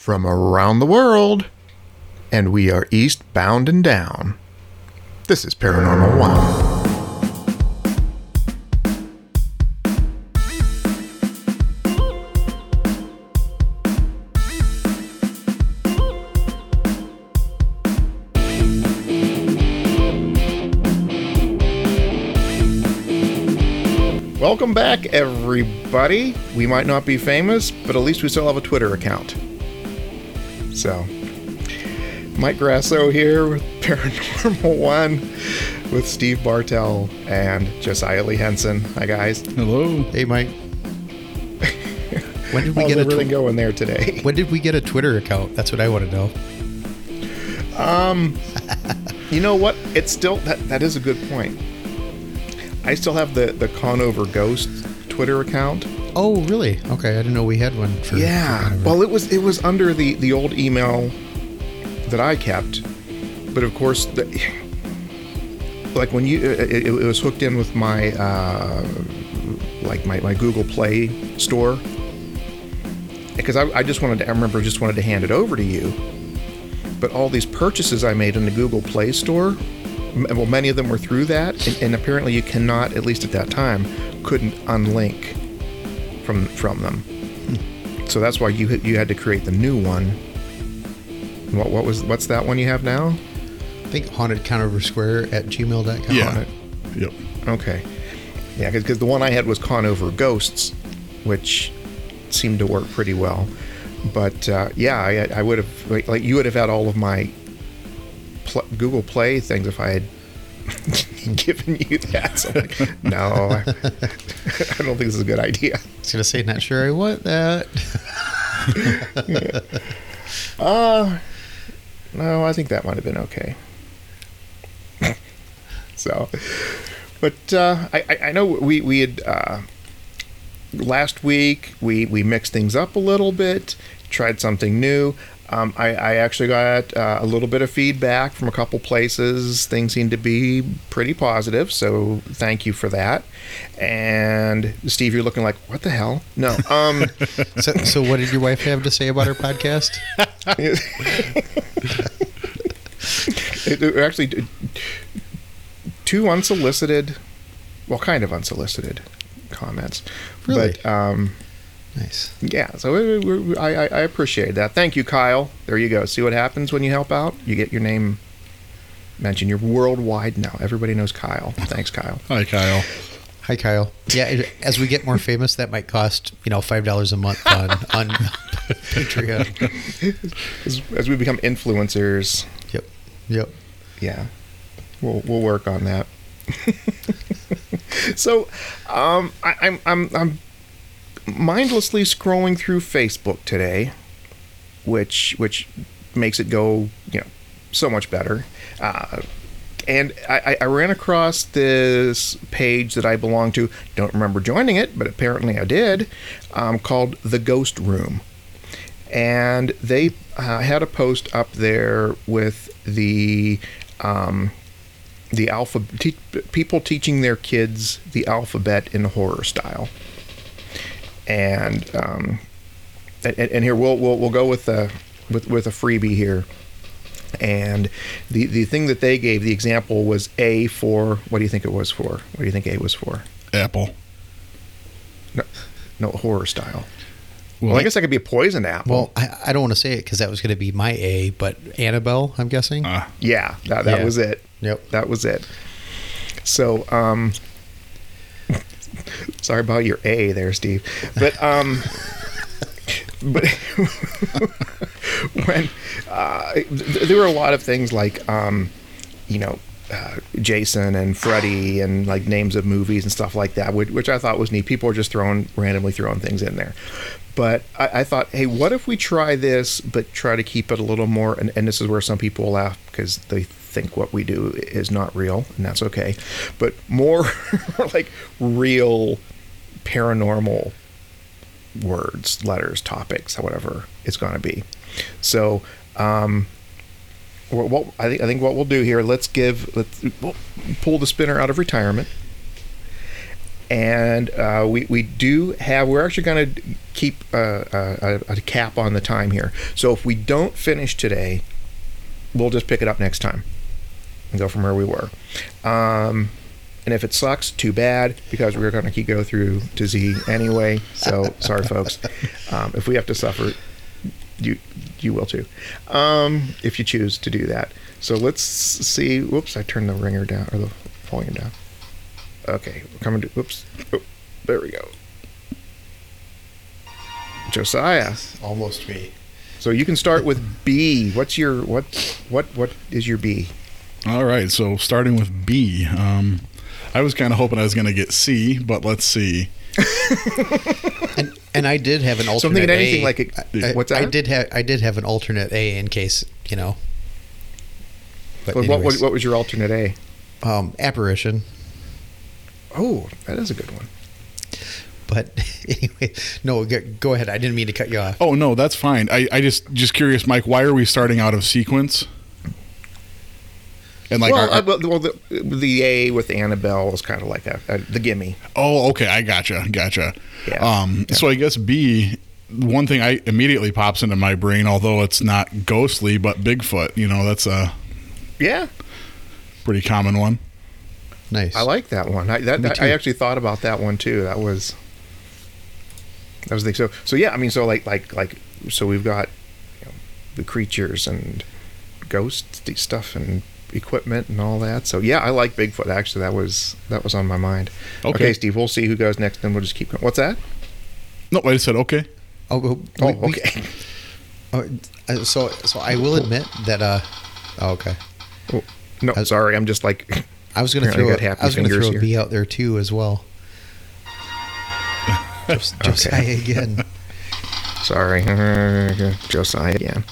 from around the world, and we are eastbound and down. This is Paranormal One. Welcome back, everybody. We might not be famous, but at least we still have a Twitter account. So, Mike Grasso here with Paranormal One with Steve Bartell and Josiah Lee Henson. Hi, guys. Hello. Hey, Mike. When did we How's get a everything tw- going there today? When did we get a Twitter account? That's what I want to know. Um, you know what? It's still that that is a good point. I still have the the Conover Ghost Twitter account. Oh, really? Okay, I didn't know we had one. For Yeah. for- Well, it was it was under the the old email that I kept, but of course, the, like when you it, it, it was hooked in with my uh, like my, my Google Play store because I, I just wanted to I remember just wanted to hand it over to you, but all these purchases I made in the Google Play store. Well, many of them were through that, and, and apparently you cannot, at least at that time, couldn't unlink from from them. So that's why you had- you had to create the new one. What what was what's that one you have now? I think haunted Conover Square at gmail.com. Yeah. Yep. Okay, yeah, because the one I had was Conover Ghosts, which seemed to work pretty well. But uh, yeah, I, I would have like, like you would have had all of my pl- Google Play things if I had given you that. So I'm like, no, I, I don't think this is a good idea. I was going to say, not sure I want that. No, I think that might have been okay. so, but uh, I, I- I know we we had uh, last week we we mixed things up a little bit, tried something new. Um, I, I actually got uh, a little bit of feedback from a couple places. Things seem to be pretty positive, so thank you for that. And Steve, you're looking like what the hell? No, um, so, so, what did your wife have to say about our podcast? it, it actually two unsolicited well kind of unsolicited comments Really? but um Nice. yeah so we- we- we- I, I i appreciate that thank you kyle there you go see what happens when you help out you get your name mentioned you're worldwide now everybody knows kyle thanks kyle Hi, Kyle. Hi, Kyle. Yeah, it- as we get more famous, that might cost you know five dollars a month on on Patreon. as, as we become influencers Yep. Yep. yeah we'll, we'll work on that so um, I, I'm, I'm i'm mindlessly scrolling through facebook today which which makes it go you know so much better uh, and I, I ran across this page that I belong to. Don't remember joining it, but apparently I did. Um, called the Ghost Room, and they uh, had a post up there with the um, the alpha te- people teaching their kids the alphabet in horror style. And um, and, and here we'll, we'll we'll go with a with with a freebie here. And the the thing that they gave the example was A for what do you think it was for? What do you think A was for? Apple. No, no horror style. Well, Well, I guess that could be a poison apple. Well, I, I don't want to say it because that was going to be my A, but Annabelle, I'm guessing. uh, yeah, that, that Yeah. was it. yep. That was it. So, um, sorry about your A there, Steve. But, um, but when uh, th- there were a lot of things like, um, you know, uh, Jason and Freddy and like names of movies and stuff like that, which, which I thought was neat. People were just throwing randomly throwing things in there. But I, I thought, hey, what if we try this, but try to keep it a little more? And, and this is where some people laugh because they think what we do is not real, and that's okay. But more like real paranormal words, letters, topics, whatever it's going to be. So, um, what, what I think I think what we'll do here, let's give let's we'll pull the spinner out of retirement, and uh, we we do have. We're actually going to keep uh, a, a, a cap on the time here. So if we don't finish today, we'll just pick it up next time and go from where we were. Um, and if it sucks, too bad, because we're going to keep go through to Z anyway. So sorry, folks. Um, if we have to suffer, you you will too, um, if you choose to do that. So let's see. Whoops, I turned the ringer down or the volume down. Okay, we're coming to. Whoops. Oh, there we go. Josiah. Almost me. So you can start with B. What's your what what what is your B? All right, so starting with B. Um, I was kind of hoping I was going to get C, but let's see. And and I did have an alternate. So I'm thinking anything A. like it- I- what's I did have I did have an alternate A in case you know. But What, what, anyways, what was your alternate A? um, apparition. Oh, that is a good one. But anyway, no, go, go ahead. I didn't mean to cut you off. Oh no, that's fine. I, I just just curious, Mike. Why are we starting out of sequence? And like, well, our- uh, well, well, the, the A with Annabelle was kind of like a, a the gimme. oh, okay, I gotcha, gotcha. Yeah. Um, so I guess B. One thing I immediately pops into my brain, although it's not ghostly, but Bigfoot. You know, that's a Yeah, pretty common one. Nice. I like that one. I, that, Me that- I actually thought about that one too. That was that was the so so yeah. I mean, so like like like so we've got you know, the creatures and ghost stuff and equipment and all that. So yeah, I like Bigfoot. Actually, that was that was on my mind. Okay. Steve. We'll see who goes next, and we'll just keep going. What's that? No, I just said okay. Oh, we- Oh, we- okay. oh, uh, so so I will admit that. Uh, oh, okay. No, I- sorry. I'm just like I was going to throw. got happy I was going to throw here. a B out there too as well. Just, Josiah again. sorry, Josiah again.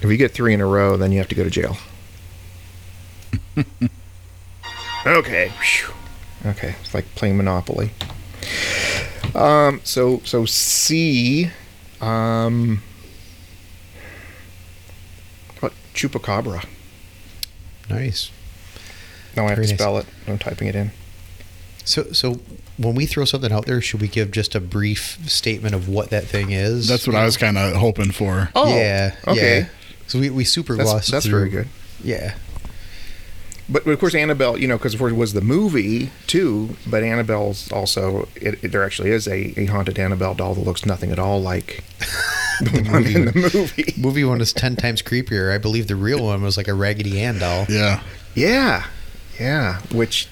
If you get three in a row, then you have to go to jail. okay. Phew. Okay. It's like playing Monopoly. Um. So so C. Um. What chupacabra? Nice. No, I have Very to nice. spell it. I'm typing it in. So so when we throw something out there, should we give just a brief statement of what that thing is? That's what I was kind of hoping for. Oh. yeah. Okay. Yeah. So we, we super That's, glossed that's through. very good. Yeah. But, but of course, Annabelle, you know, because of course it was the movie too. But Annabelle's also it, it- there actually is a, a haunted Annabelle doll that looks nothing at all like the one in the movie. Movie one is ten times creepier. I believe the real one was like a Raggedy Ann doll, Yeah. Yeah, yeah, which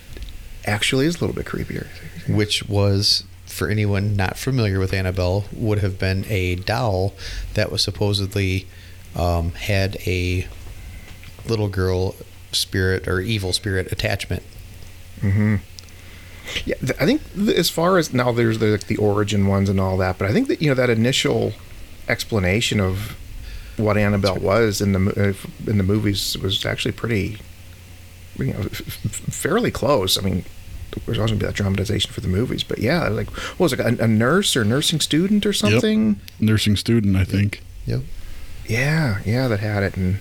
actually is a little bit creepier. which was for anyone not familiar with Annabelle would have been a doll that was supposedly um, had a little girl spirit or evil spirit attachment. hmm Yeah, th- I think th- as far as now, there's the the origin ones and all that, but I think that you know that initial explanation of what Annabelle was in the uh, in the movies was actually pretty, you know, f- f- fairly close. I mean, there's always gonna be that dramatization for the movies, but yeah, like what was it, a, a nurse or nursing student or something? Nursing student, I think. Yep. Yeah, yeah, that had it, and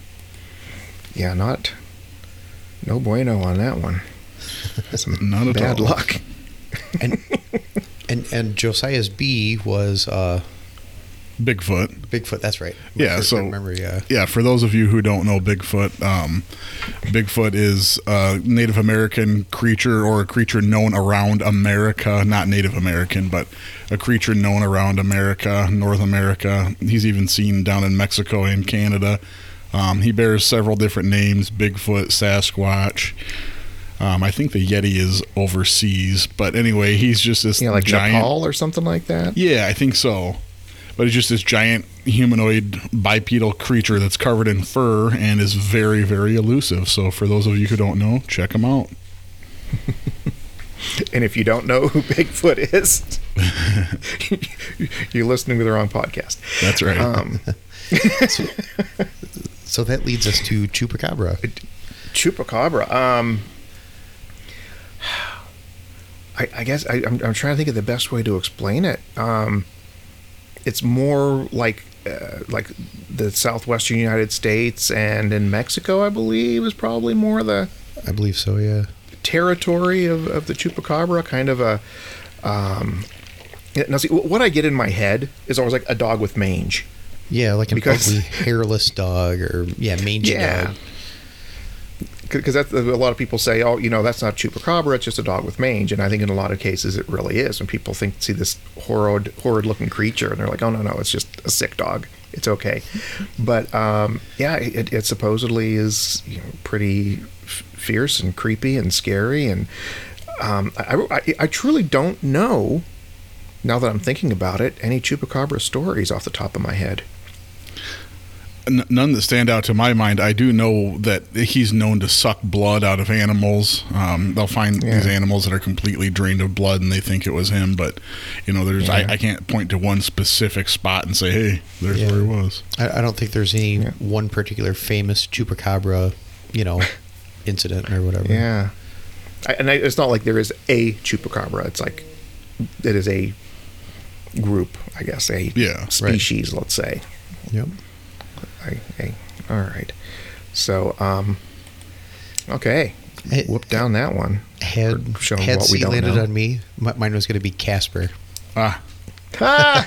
yeah, not no bueno on that one. Some Not at bad all. luck. And and and Josiah's B was uh, Bigfoot. Bigfoot. That's right. Yeah, so- remember. Yeah. Yeah, for those of you who don't know Bigfoot, um, Bigfoot is a Native American creature or a creature known around America, not Native American, but a creature known around America, North America. He's even seen down in Mexico and Canada. Um, he bears several different names Bigfoot, Sasquatch. Um, I think the Yeti is overseas, but anyway, he's just this Yeah, like giant. Nepal or something like that. Yeah, I think so. But it's just this giant humanoid bipedal creature that's covered in fur and is very, very elusive. So for those of you who don't know, check him out. And if you don't know who Bigfoot is, you're listening to the wrong podcast. That's right. Um, So that leads us to Chupacabra. Chupacabra. Um, I, I guess I, I'm, I'm trying to think of the best way to explain it. Um, it's more like uh, like the southwestern United States and in Mexico, I believe, is probably more the I believe so. Yeah. territory of, of the chupacabra, kind of a. Um, now, see, what I get in my head is always like a dog with mange. Yeah, like an Because- ugly hairless dog or yeah, mangy Yeah. dog. Because that's a lot of people say, oh, you know, that's not chupacabra; it's just a dog with mange. And I think in a lot of cases it really is. When people think see this horrid, horrid-looking creature, and they're like, oh no, no, it's just a sick dog. It's okay. But um, yeah, it, it supposedly is you know, pretty f- fierce and creepy and scary. And um, I, I, I truly don't know. Now that I'm thinking about it, any chupacabra stories off the top of my head. N- none that stand out to my mind. I do know that he's known to suck blood out of animals. Um, they'll find Yeah. these animals that are completely drained of blood, and they think it was him. But you know, there's Yeah. I, I can't point to one specific spot and say, "Hey, there's Yeah. where he was." I, I don't think there's any Yeah. one particular famous chupacabra, you know, incident or whatever. Yeah, I, and I, it's not like there is a chupacabra. It's like it is a group, I guess, a Yeah. species. Let's say. Yep. I, I, all right. So, um, okay, Hey, whoop down that one. Had For showing had what we don't landed know. on me, mi- mine was going to be Casper. Ah, Ah!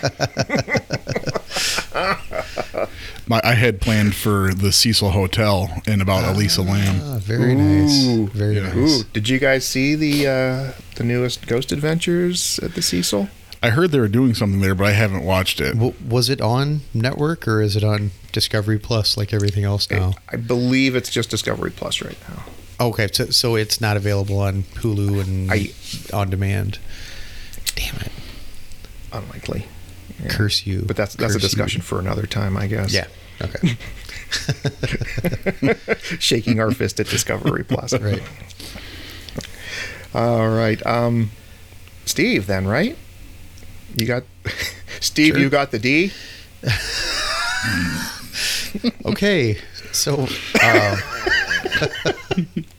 my, I had planned for the Cecil Hotel and about Elisa Lam. Ah, very nice. Ooh. Very Yeah. nice. Ooh, did you guys see the uh, the newest Ghost Adventures at the Cecil? I heard they were doing something there, but I haven't watched it. W- was it on network or is it on Discovery Plus like everything else now? I believe it's just Discovery Plus right now. Okay, so, so it's not available on Hulu and I- on demand. Damn it! Unlikely. Yeah. Curse you! But that's that's a Curse you. discussion for another time, I guess. Yeah. Okay. Shaking our fist at Discovery Plus. right. All right. Um, Steve, then, right? You got Steve. Sure. You got the D. Okay. So, uh,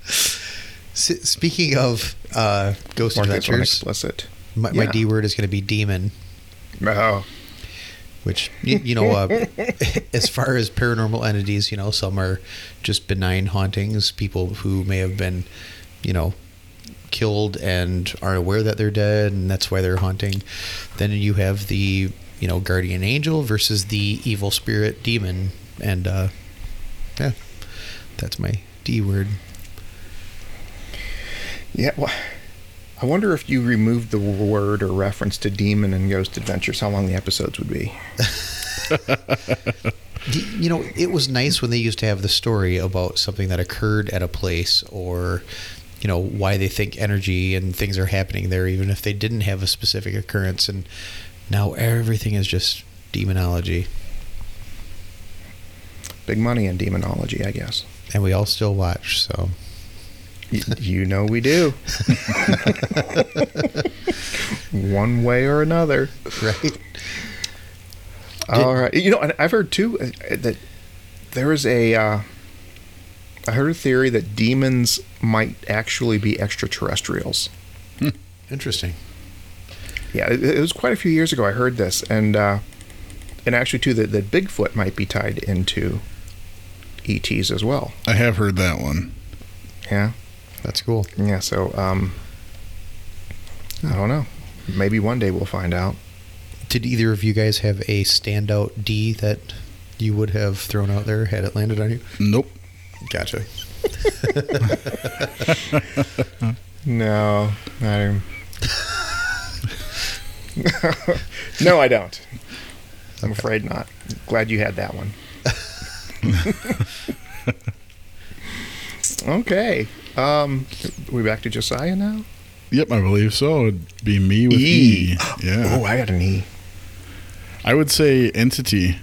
s- speaking of uh, Ghost one Adventures, explicit. my, my D word is going to be demon. Oh, which you, you know uh, as far as paranormal entities you know some are just benign hauntings people who may have been you know killed and aren't aware that they're dead and that's why they're haunting then you have the you know guardian angel versus the evil spirit demon and uh yeah that's my d word yeah. Well, I wonder if you removed the word or reference to demon and Ghost Adventures, how long the episodes would be. You know, it was nice when they used to have the story about something that occurred at a place or, you know, why they think energy and things are happening there, even if they didn't have a specific occurrence. And now everything is just demonology. Big money in demonology, I guess. And we all still watch. So, you know we do. One way or another. right? All right. You know, and I've heard too uh, that there is a. Uh, I heard a theory that demons might actually be extraterrestrials. Interesting. Yeah, it, it was quite a few years ago. I heard this, and uh, and actually too that that Bigfoot might be tied into ETs as well. I have heard that one. Yeah, That's cool. yeah. So um, I don't know. Maybe one day we'll find out. Did either of you guys have a standout D that you would have thrown out there had it landed on you? Nope. Gotcha. No, I. no, I don't. I'm afraid not. Glad you had that one. okay. Um, we back to Josiah now. Yep, I believe so. It'd be me with E. E. Yeah. Oh, I got an E. I would say entity.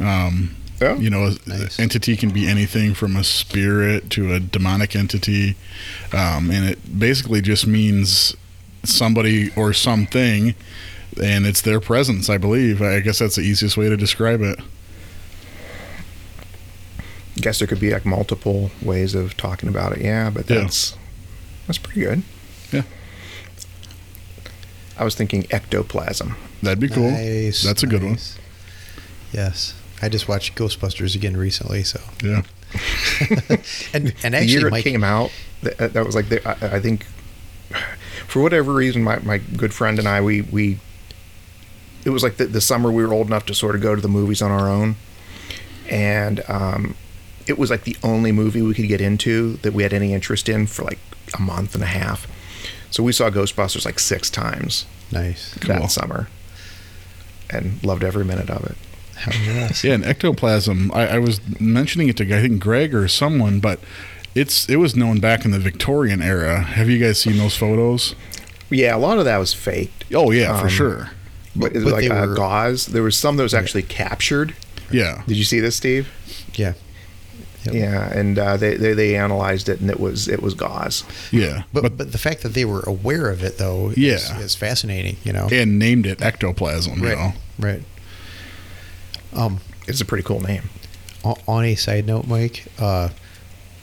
Um, Oh, you know, Nice. entity can be anything from a spirit to a demonic entity, um, and it basically just means somebody or something, and it's their presence. I believe. I guess that's the easiest way to describe it. I guess there could be like multiple ways of talking about it. Yeah, but Yeah. that's that's pretty good. Yeah. I was thinking ectoplasm. That'd be cool. Nice, That's a good one. Yes. I just watched Ghostbusters again recently, so Yeah. and and the actually, year it Mike, came out, that, that was like the, I, I think for whatever reason, my, my good friend and I we we it was like the, the summer we were old enough to sort of go to the movies on our own, and um, it was like the only movie we could get into that we had any interest in for like a month and a half. So we saw Ghostbusters like six times nice. Cool. that summer, and loved every minute of it. Hell yes. Yeah, and ectoplasm. I, I was mentioning it to I think Greg or someone, but it's it was known back in the Victorian era. Have you guys seen those photos? Yeah, a lot of that was faked. Oh yeah, for Um, sure. But, But- it was but like they uh, were- gauze. There was some that was actually captured. Yeah, Did you see this, Steve? Yeah. Yep. Yeah, and uh, they, they they analyzed it, and it was it was gauze. yeah, But, but the fact that they were aware of it though Yeah. is fascinating, you know. and named it ectoplasm. You right. know, Right. Um It's a pretty cool name. on a side note, Mike, uh,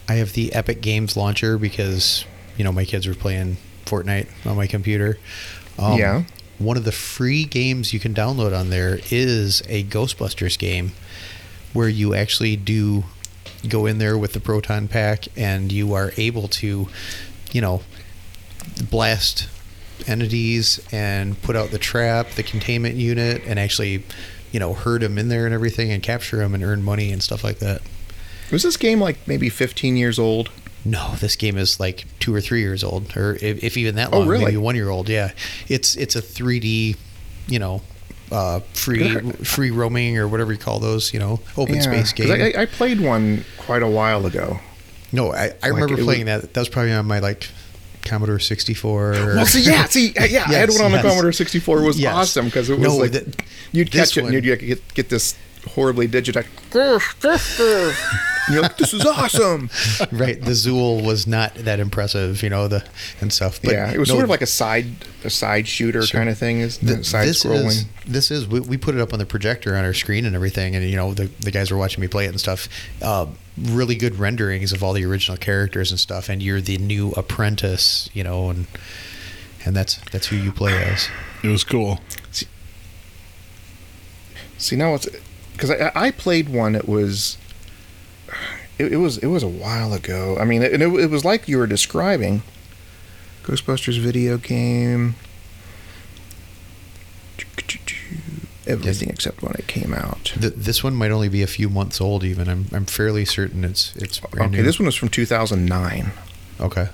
I have the Epic Games launcher because you know my kids were playing Fortnite on my computer. Um, Yeah. One of the free games you can download on there is a Ghostbusters game, where you actually do go in there with the proton pack and you are able to, you know, blast entities and put out the trap, the containment unit, and actually, you know, herd them in there and everything and capture them and earn money and stuff like that. Was this game like maybe 15 years old? No, this game is like two or three years old, or if, if even that long, Oh, long, really? maybe one year old. Yeah, it's it's a 3D, you know, uh, free free roaming or whatever you call those, you know, open Yeah, space game. I, I played one quite a while ago. no, I, I remember it was- playing that. That was probably on my like Commodore 64. Well, see, yeah, see, yeah, I had one on the. Commodore 64. It was Yes. awesome because it was No, like that- you'd catch it one- and you'd get, get this horribly digitized. and you're like, this is awesome. right, the Zuul was not that impressive, you know, the and stuff. But yeah, it was no, sort of like a side a side shooter Sure. kind of thing. Is Th- side this scrolling? is this is we, we put it up on the projector on our screen and everything, and you know the the guys were watching me play it and stuff. Uh, really good renderings of all the original characters and stuff, and you're the new apprentice, you know, and and that's that's who you play as. it was cool. See now it's because I, I played one. It was it, it was it was a while ago. I mean, and it, it was like you were describing Ghostbusters video game. Everything except when it came out. Th- this one might only be a few months old, even. I'm I'm fairly certain it's it's brand Okay, new. this one was from 2009. okay.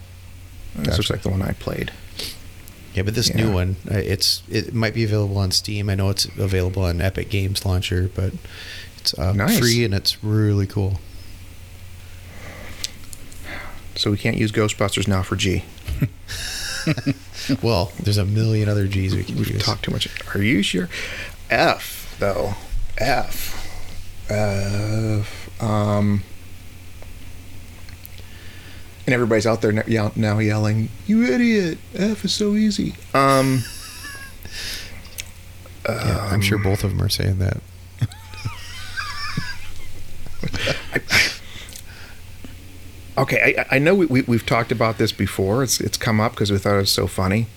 This looks like the one I played. Yeah, but this Yeah. new one, uh, it's it might be available on Steam. I know it's available on Epic Games Launcher, but it's uh, Nice. free and it's really cool. So we can't use Ghostbusters now for G. Well, there's a million other G's we can We've use. talked too much. Are you sure? F though. F. F. Um. And everybody's out there now yelling, "You idiot! F is so easy." Um. Yeah, I'm sure both of them are saying that. Okay, I, I know we, we, we've talked about this before. It's it's come up because we thought it was so funny.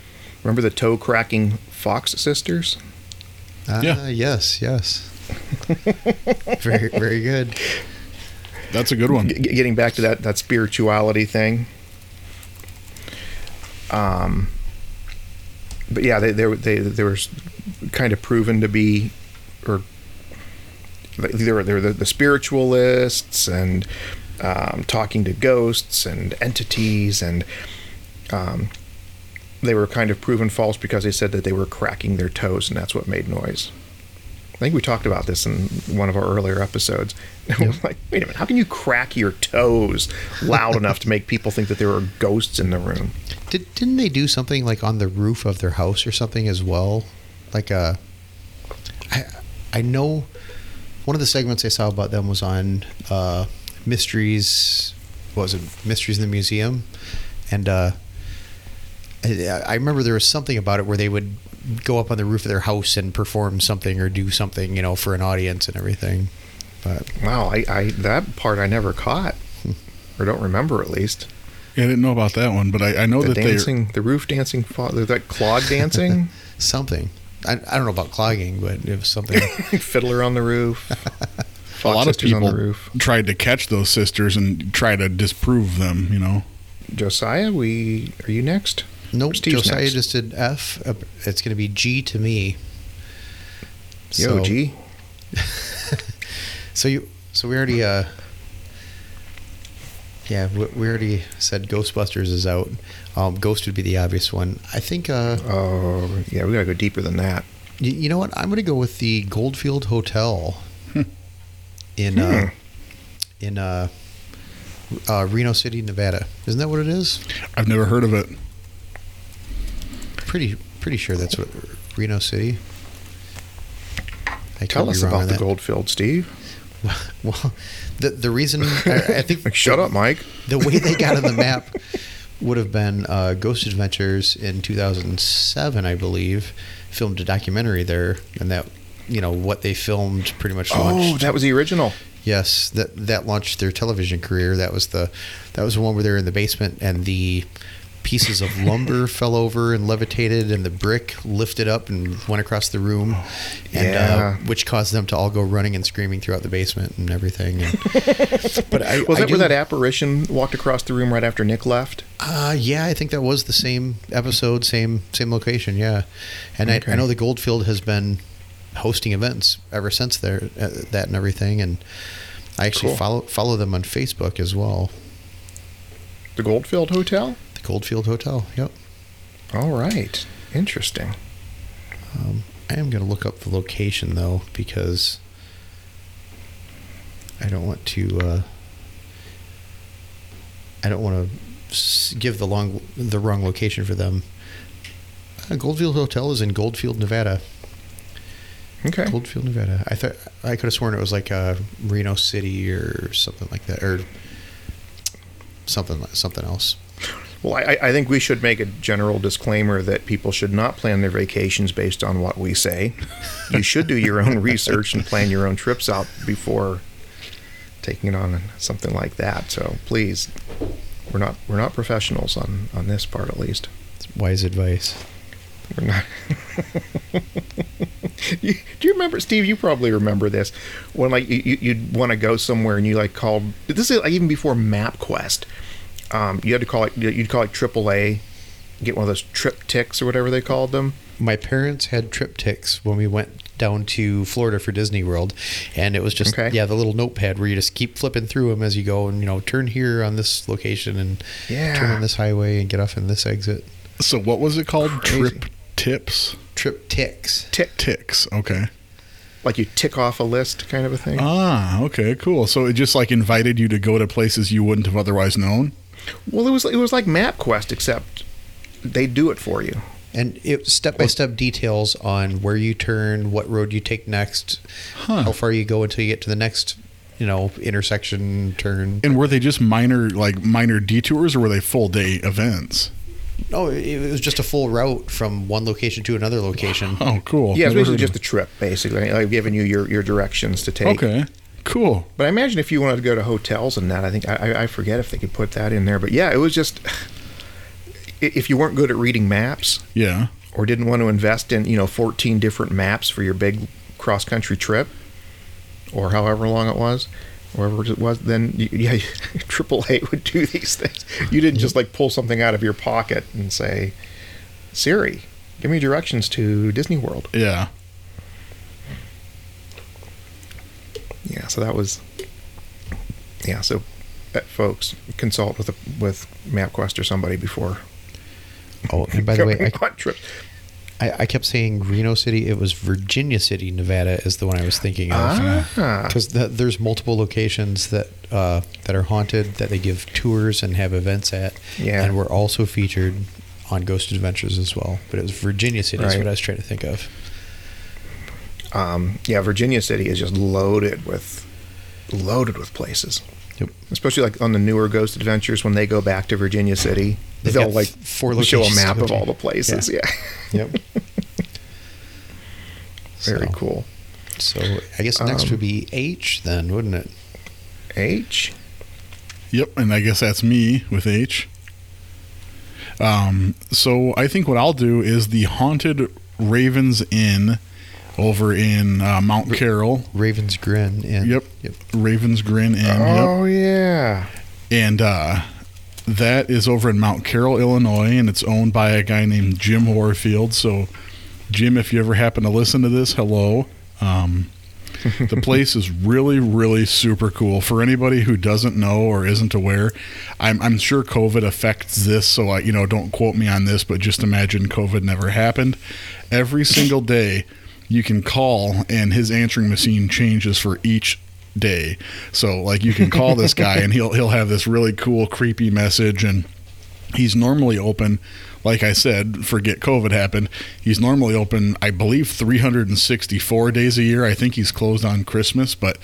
Remember the toe cracking Fox sisters? Ah, Yeah. yes, yes. very, very good. That's a good one. G- getting back to that that spirituality thing. Um, but yeah, they they they they were kind of proven to be, or they were they were the, the spiritualists and um, talking to ghosts and entities and um, they were kind of proven false because they said that they were cracking their toes and that's what made noise. I think we talked about this in one of our earlier episodes. Like, wait a minute, how can you crack your toes loud enough to make people think that there are ghosts in the room? Did, didn't they do something like on the roof of their house or something as well? Like a, I, I know one of the segments I saw about them was on uh, mysteries. what Was it mysteries in the museum? And uh, I, I remember there was something about it where they would go up on the roof of their house and perform something or do something, you know, for an audience and everything. But Wow, I, I that part I never caught, or don't remember at least. Yeah, I didn't know about that one, but I, I know The that they dancing, the roof dancing, that clog dancing, something. I, I don't know about clogging, but it was something. fiddler on the roof. a lot of people the roof. tried to catch those sisters and try to disprove them. You know, Josiah, we are you next? Nope, Steve's Josiah next. just did F. Uh, It's going to be G to me. Yo, So- G. So you, so we already, uh, yeah, we, we already said Ghostbusters is out. Um, Ghost would be the obvious one. I think, uh, Oh, yeah, we gotta go deeper than that. y- you know what? I'm going to go with the Goldfield Hotel in, uh, in uh, uh, Reno City, Nevada. Isn't that what it is? I've never heard of it. Pretty, pretty sure that's what Reno City. I Tell us about the that. Goldfield, Steve. Well, the the reason I, I think Like, shut up, Mike. the way they got on the map would have been uh, Ghost Adventures in 2007, I believe, filmed a documentary there, and that you know what they filmed pretty much Oh, that was the original. yes, that that launched their television career. That was the that was the one where they were in the basement and the pieces of lumber fell over and levitated, and the brick lifted up and went across the room, and Yeah. uh, which caused them to all go running and screaming throughout the basement and everything. And, but I, Was I that do- where that apparition walked across the room right after Nick left? Uh, yeah, I think that was the same episode, same same location. Yeah, and I, I know the Goldfield has been hosting events ever since there, uh, that and everything, and I actually Cool. follow follow them on Facebook as well. The Goldfield Hotel? Goldfield Hotel. Yep. All right. Interesting. Um, I am going to look up the location though because I don't want to. Uh, I don't want to give the long the wrong location for them. Uh, Goldfield Hotel is in Goldfield, Nevada. Okay. Goldfield, Nevada. I thought I could have sworn it was like uh, Reno City or something like that, or something something else. Well, I, I think we should make a general disclaimer that people should not plan their vacations based on what we say. You should do your own research and plan your own trips out before taking it on something like that. So please, we're not we're not professionals on on this part at least. It's wise advice. We're not. you, do you remember, Steve? You probably remember this when like you, you- you'd want to go somewhere and you like called. This is like even before MapQuest. Um, you had to call it. You'd call it AAA. Get one of those trip ticks or whatever they called them. My parents had trip ticks when we went down to Florida for Disney World, and it was just Okay. yeah the little notepad where you just keep flipping through them as you go, and you know turn here on this location and Yeah. turn on this highway and get off in this exit. So what was it called? Crazy. Trip tips, Trip ticks. Tick, ticks. Okay. like you tick off a list, kind of a thing. Ah, okay, cool. So it just like invited you to go to places you wouldn't have otherwise known. Well, it was it was like MapQuest, except they do it for you. And it step by step details on where you turn, what road you take next, Huh. how far you go until you get to the next, you know, intersection turn. And were they just minor, like minor detours, or were they full day events? No, it it was just a full route from one location to another location. Oh, cool. Yeah, it was basically just a trip, basically. I've given you your, your directions to take. Okay, cool. But I imagine if you wanted to go to hotels and that, I think I, I- forget if they could put that in there. But yeah, it was just if you weren't good at reading maps Yeah. or didn't want to invest in you know 14 different maps for your big cross country trip or however long it was, wherever it was, then you, yeah, AAA would do these things. You didn't just like pull something out of your pocket and say, Siri, give me directions to Disney World. Yeah. Yeah, so that was. Yeah, so uh, folks, consult with a, with MapQuest or somebody before. Oh, and by the way, I, on trips. I, I kept saying Reno City. It was Virginia City, Nevada, is the one I was thinking of. Ah, Because there's multiple locations that uh, that are haunted that they give tours and have events at, Yeah. and were also featured on Ghost Adventures as well. But it was Virginia City is what I was trying to think of. Um, yeah, Virginia City is just loaded with loaded with places. Yep. Especially like on the newer Ghost Adventures when they go back to Virginia City, They've they'll like four show a map of all the places. Yeah, Yep. very So- cool. So I guess next Um, would be H then, wouldn't it? H. Yep, and I guess that's me with H. Um, so I think what I'll do is the Haunted Ravens Inn over in uh, Mount Carroll. Raven's Grin. And, Yep. Ravens Grin Inn. Yep. Oh yeah. And uh, that is over in Mount Carroll, Illinois, and it's owned by a guy named Jim Warfield. So, Jim, if you ever happen to listen to this, hello. Um, the place is really, really super cool. For anybody who doesn't know or isn't aware, I'm, I'm sure COVID affects this. So, I, you know, don't quote me on this, but just imagine COVID never happened. Every single day, you can call, and his answering machine changes for each day. So, like, you can call this guy, and he'll he'll have this really cool, creepy message, and he's normally open like i said forget covid happened he's normally open i believe 364 days a year i think he's closed on christmas but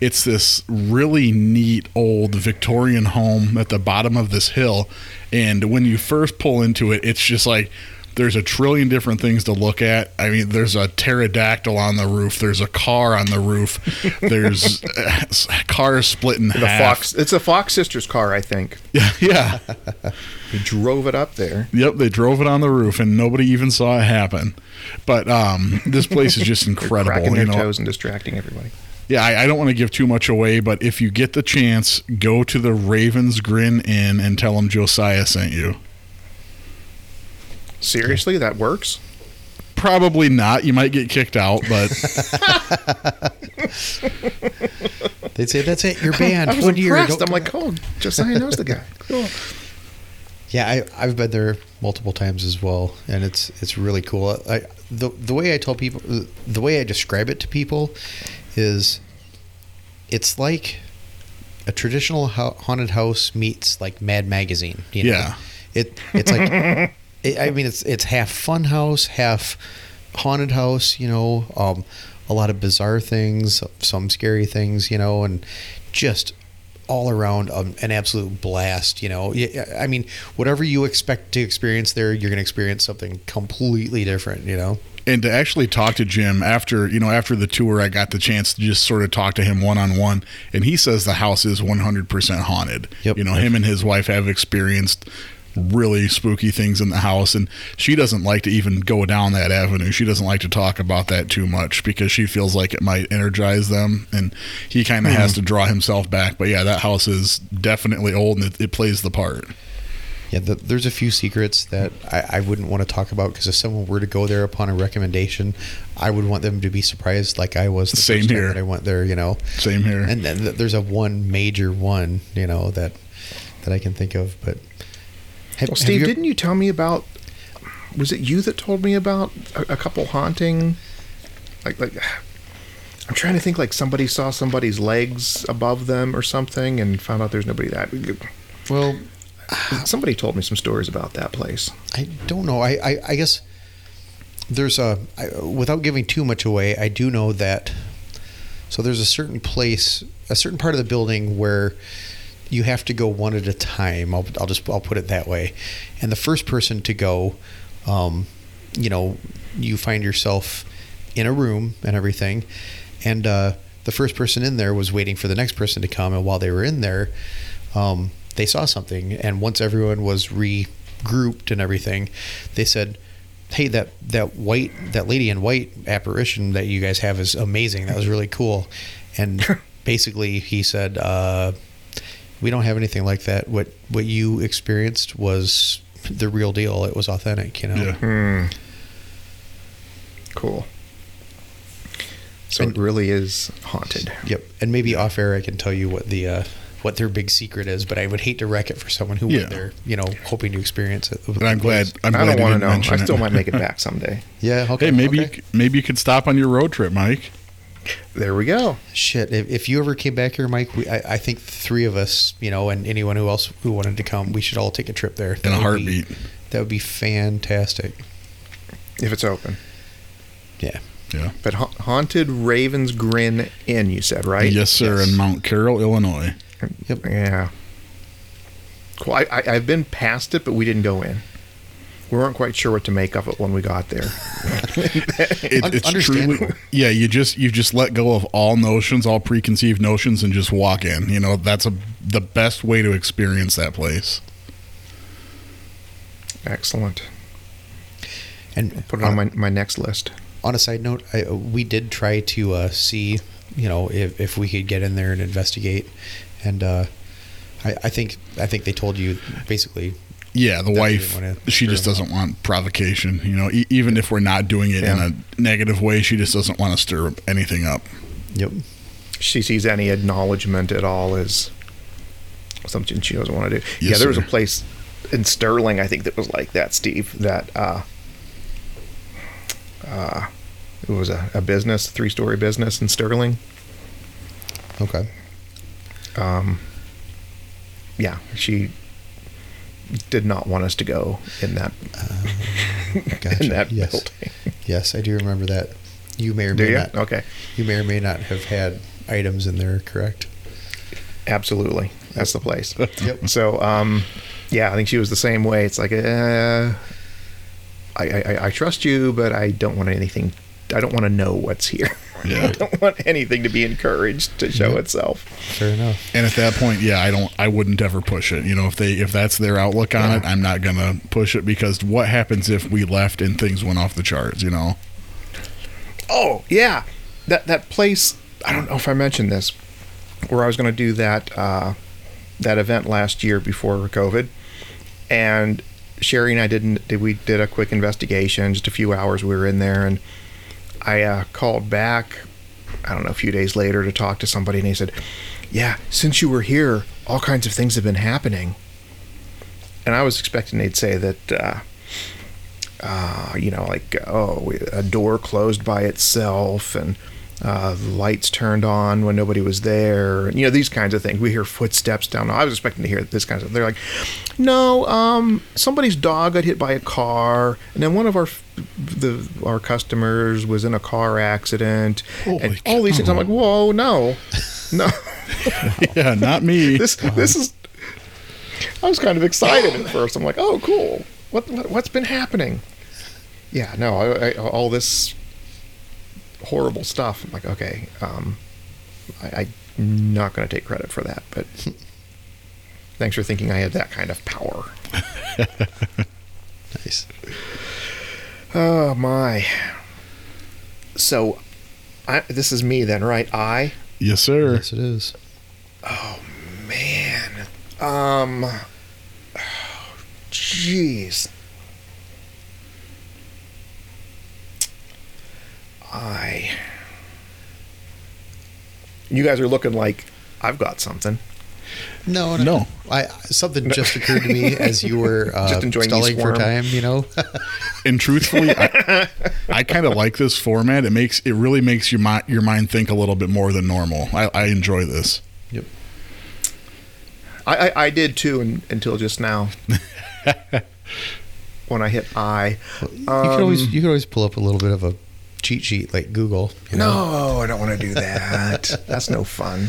it's this really neat old victorian home at the bottom of this hill and when you first pull into it it's just like there's a trillion different things to look at. I mean, there's a pterodactyl on the roof. There's a car on the roof. There's cars split in The half. Fox. It's a Fox Sisters car, I think. Yeah, yeah. they drove it up there. Yep, they drove it on the roof, and nobody even saw it happen. But um, this place is just incredible. cracking their You know, toes and distracting everybody. yeah, I, I don't want to give too much away, but if you get the chance, go to the Ravens Grin Inn and tell them Josiah sent you. Seriously, that works. Probably not. You might get kicked out, but They'd say, that's it, you're oh, banned. I was One year. impressed. Don't I'm like, oh, Josiah knows the guy. Cool. Yeah, I, I've been there multiple times as well, and it's it's really cool. I, the the way I tell people, the way I describe it to people, is it's like a traditional haunted house meets like Mad Magazine. You know? Yeah. it it's like it, I mean it's it's half fun house, half haunted house. You know, um, a lot of bizarre things, some scary things. You know, and just all around um, an absolute blast. You know, I mean, whatever you expect to experience there, you're going to experience something completely different. You know, and to actually talk to Jim after you know after the tour, I got the chance to just sort of talk to him one on one, and he says the house is 100% haunted. Yep. You know, him and his wife have experienced really spooky things in the house, and she doesn't like to even go down that avenue. She doesn't like to talk about that too much because she feels like it might energize them, and he kind of has hmm. to draw himself back. But yeah, that house is definitely old, and it, it plays the part. yeah. The, there's a few secrets that I, I wouldn't want to talk about because if someone were to go there upon a recommendation, I would want them to be surprised, like I was. The Same here. that I went there. You know. Same here. and then th- there's a one major one you know that that I can think of but have, Well, Steve, you- didn't you tell me about? Was it you that told me about a, a couple haunting? Like, like, I'm trying to think. Like somebody saw somebody's legs above them or something, and found out there's nobody that. well Somebody told me some stories about that place. I don't know I, I, I guess there's a I, without giving too much away I do know that so there's a certain place a certain part of the building where you have to go one at a time. I'll, I'll just I'll put it that way. And the first person to go um, you know you find yourself in a room and everything. And uh, the first person in there was waiting for the next person to come. And while they were in there um, they saw something. And once everyone was regrouped and everything they said hey that that white that lady in white apparition that you guys have is amazing. That was really cool. And basically he said uh, we don't have anything like that what what you experienced was the real deal it was authentic you know Yeah. Hmm. Cool. So And- it really is haunted. Yep, and maybe off air I can tell you what the uh, what their big secret is, but I would hate to wreck it for someone who Yeah. went there, you know, hoping to experience it. And I'm glad. I'm I glad don't want to know. I still it. might make it back someday. Yeah. Okay. Hey, maybe okay. you, maybe you could stop on your road trip, Mike. There we go. Shit, if, if you ever came back here, Mike, we, I, I think three of us, you know, and anyone who else who wanted to come, we should all take a trip there. In a heartbeat. Be, that would be fantastic. If it's open. Yeah. Yeah. But ha- haunted Ravens Grin Inn, you said, right? Yes, sir. Yes. In Mount Carroll, Illinois. Yep. Yeah. Cool. I, I, I've been past it, but we didn't go in. We weren't quite sure what to make of it when we got there. It, it's understandable. truly, yeah. You just you just let go of all notions, all preconceived notions, and just walk in. You know that's a the best way to experience that place. Excellent. And Put it on my, my next list. on a side note, I, we did try to uh, see, you know, if, if we could get in there and investigate, and uh, I, I think I think they told you basically. Yeah, the wife, she just doesn't want provocation. You know, e- even if we're not doing it Yeah. in a negative way, she just doesn't want to stir anything up. Yep. she sees any acknowledgement at all as something she doesn't want to do. Yes, yeah, there was a place in Sterling, I think, that was like that, Steve. That uh, uh, it was a, a business, three story business in Sterling. Okay. Um, yeah, she did not want us to go in that Gotcha. in that yes. building. Yes, I do remember that. You may or may not. Okay, You may or may not have had items in there. Correct. absolutely, that's the place. Yep. So, um, yeah, I think she was the same way. It's like, uh, I, I, I trust you, but I don't want anything. I don't want to know what's here. Yeah. I don't want anything to be encouraged to show Yep. itself. Fair enough. And at that point, yeah, I don't, I wouldn't ever push it. You know, if they, if that's their outlook on it, I'm not gonna push it because what happens if we left and things went off the charts? You know? Oh yeah, that that place. I don't know if I mentioned this, where I was going to do that uh, that event last year before COVID, and Sherry and I didn't. Did we did a quick investigation? Just a few hours. We were in there, and I uh, called back. I don't know a few days later to talk to somebody, and he said, "Yeah, since you were here, all kinds of things have been happening." And I was expecting they'd say that. Uh, uh, you know, like oh, a door closed by itself, and uh, lights turned on when nobody was there. You know, these kinds of things. We hear footsteps down. I was expecting to hear this kind of. stuff. They're like, no, um, somebody's dog got hit by a car, and then one of our the our customers was in a car accident, Holy and all these things. I'm like, whoa, no, no, yeah, not me. this this is. I was kind of excited at first. I'm like, oh, cool. What, what what's been happening? Yeah, no, I, I, all this horrible stuff. I'm like, okay, um, I, I'm not going to take credit for that, but thanks for thinking I had that kind of power. Nice. Oh my. So, I, this is me then, right? I yes, sir. Yes, it is. Oh man. Um. Jeez. I. You guys are looking like I've got something. No, No. I something just occurred to me as you were uh, Just enjoying stalling for time. You know. And truthfully, I, I kind of like this format. It makes it really makes your mind your mind think a little bit more than normal. I, I enjoy this. yep. I, I, I did too un, until just now. when I hit I. You could always Um, you could always pull up a little bit of a cheat sheet like Google. You know, No, I don't want to do that. That's no fun.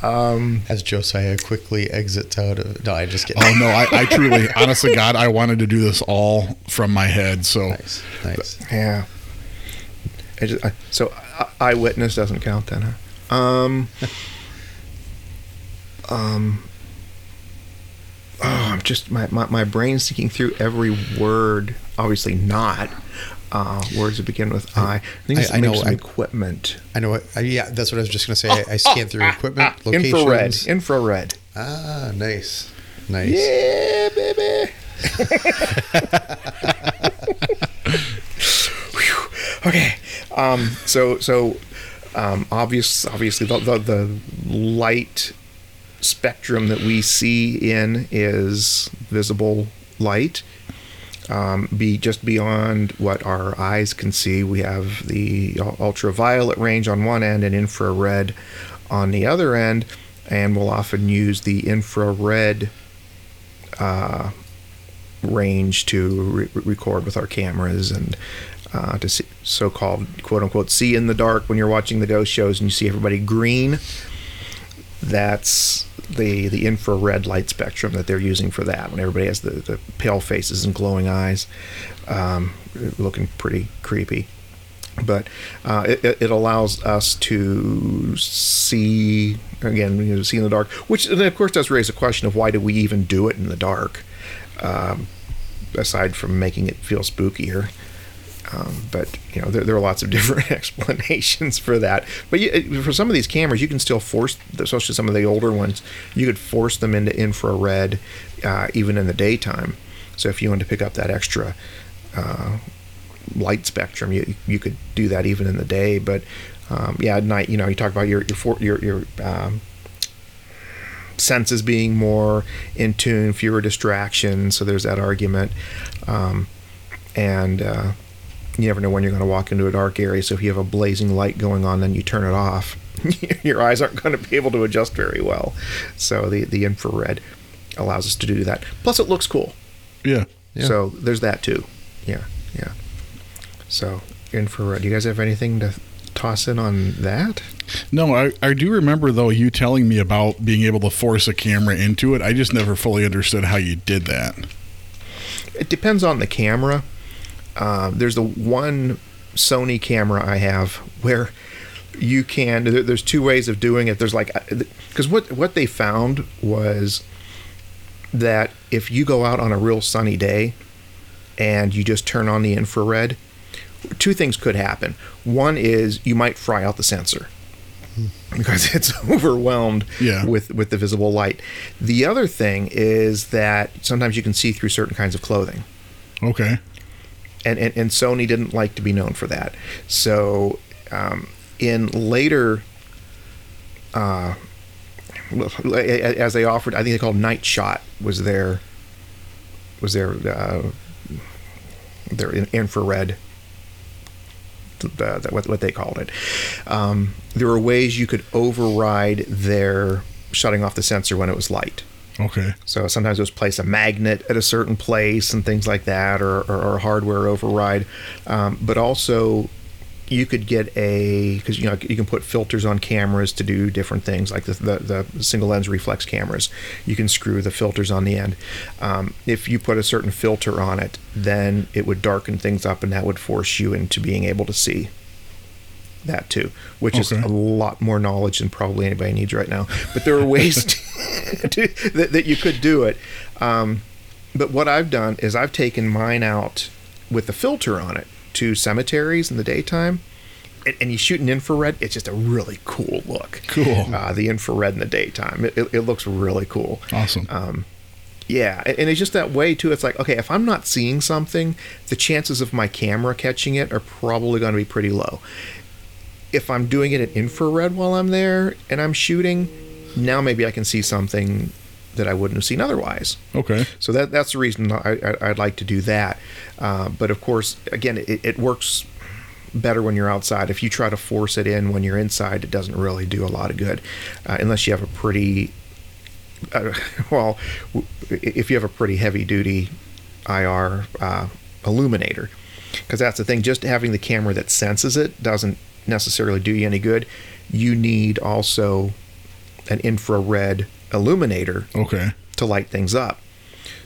Um, as Josiah quickly exits out of. No, I just get. Oh no, I, I truly, honestly, God, I wanted to do this all from my head. So nice, nice. yeah. I just, I, so I- eyewitness doesn't count then, huh? Um. um. Oh, I'm just my, my my brain's thinking through every word. Obviously not. Uh, words that begin with I. I think it's I- I know, I- equipment. I know. What, I, yeah, that's what I was just gonna say. I, I scanned through equipment, Ah, infrared. locations. Infrared. Ah, nice, nice. Yeah, baby. Okay. Um, so so um, obvious obviously the, the the light spectrum that we see in is visible light. Um, be just beyond what our eyes can see. We have the ultraviolet range on one end and infrared on the other end, and we'll often use the infrared uh, range to re- record with our cameras and uh, to see, so-called quote unquote see in the dark when you're watching the ghost shows and you see everybody green. That's the the infrared light spectrum that they're using for that. When everybody has the, the pale faces and glowing eyes, um, looking pretty creepy. But uh, it, it- allows us to see again you know, see in the dark which of course does raise a question of why do we even do it in the dark? Um, aside from making it feel spookier Um, but you know there, there, are lots of different explanations for that. But you, for some of these cameras, you can still force, especially some of the older ones, you could force them into infrared uh, even in the daytime. So if you wanted to pick up that extra uh, light spectrum, you you could do that even in the day. But um, yeah, at night, you know, you talk about your your your, your um, senses being more in tune, fewer distractions. So there's that argument, um, and uh, you never know when you're going to walk into a dark area. So if you have a blazing light going on, then you turn it off. Your eyes aren't going to be able to adjust very well. So the the infrared allows us to do that. Plus, it looks cool. Yeah. Yeah. So there's that too. Yeah, yeah. So infrared. Do you guys have anything to toss in on that? No, I, I do remember though you telling me about being able to force a camera into it. I just never fully understood how you did that. It depends on the camera. Uh, there's the one Sony camera I have where you can. There, there's two ways of doing it. There's like because what what they found was that if you go out on a real sunny day and you just turn on the infrared, two things could happen. One is you might fry out the sensor because it's overwhelmed yeah. with with the visible light. The other thing is that sometimes you can see through certain kinds of clothing. Okay. And and, and Sony didn't like to be known for that. So um, in later uh, as they offered, I think they called Night Shot was their was their uh, their infrared uh, what, what they called it. Um, there were ways you could override their shutting off the sensor when it was light. Okay. So sometimes was place a magnet at a certain place and things like that, or, or, or hardware override. Um, but also, you could get a because you know you can put filters on cameras to do different things like the, the, the single lens reflex cameras you can screw the filters on the end um, if you put a certain filter on it then it would darken things up and that would force you into being able to see that too which okay. is a lot more knowledge than probably anybody needs right now but there are ways to, to, that, that, you could do it um, but what i've done is i've taken mine out with the filter on it to cemeteries in the daytime, and, and, you shoot an infrared, it's just a really cool look. Cool. Uh, the infrared in the daytime, it, it, it looks really cool. Awesome. Um, yeah, and it's just that way too. It's like, okay, if I'm not seeing something, the chances of my camera catching it are probably going to be pretty low. If I'm doing it in infrared while I'm there and I'm shooting, now maybe I can see something that I wouldn't have seen otherwise. Okay. So that that's the reason I, I, would like to do that. Uh, but of course, again, it, it, works better when you're outside. If you try to force it in when you're inside, it doesn't really do a lot of good, uh, unless you have a pretty uh, well, if you have a pretty heavy duty IR uh, illuminator, because that's the thing. Just having the camera that senses it doesn't necessarily do you any good. You need also an infrared illuminator okay to light things up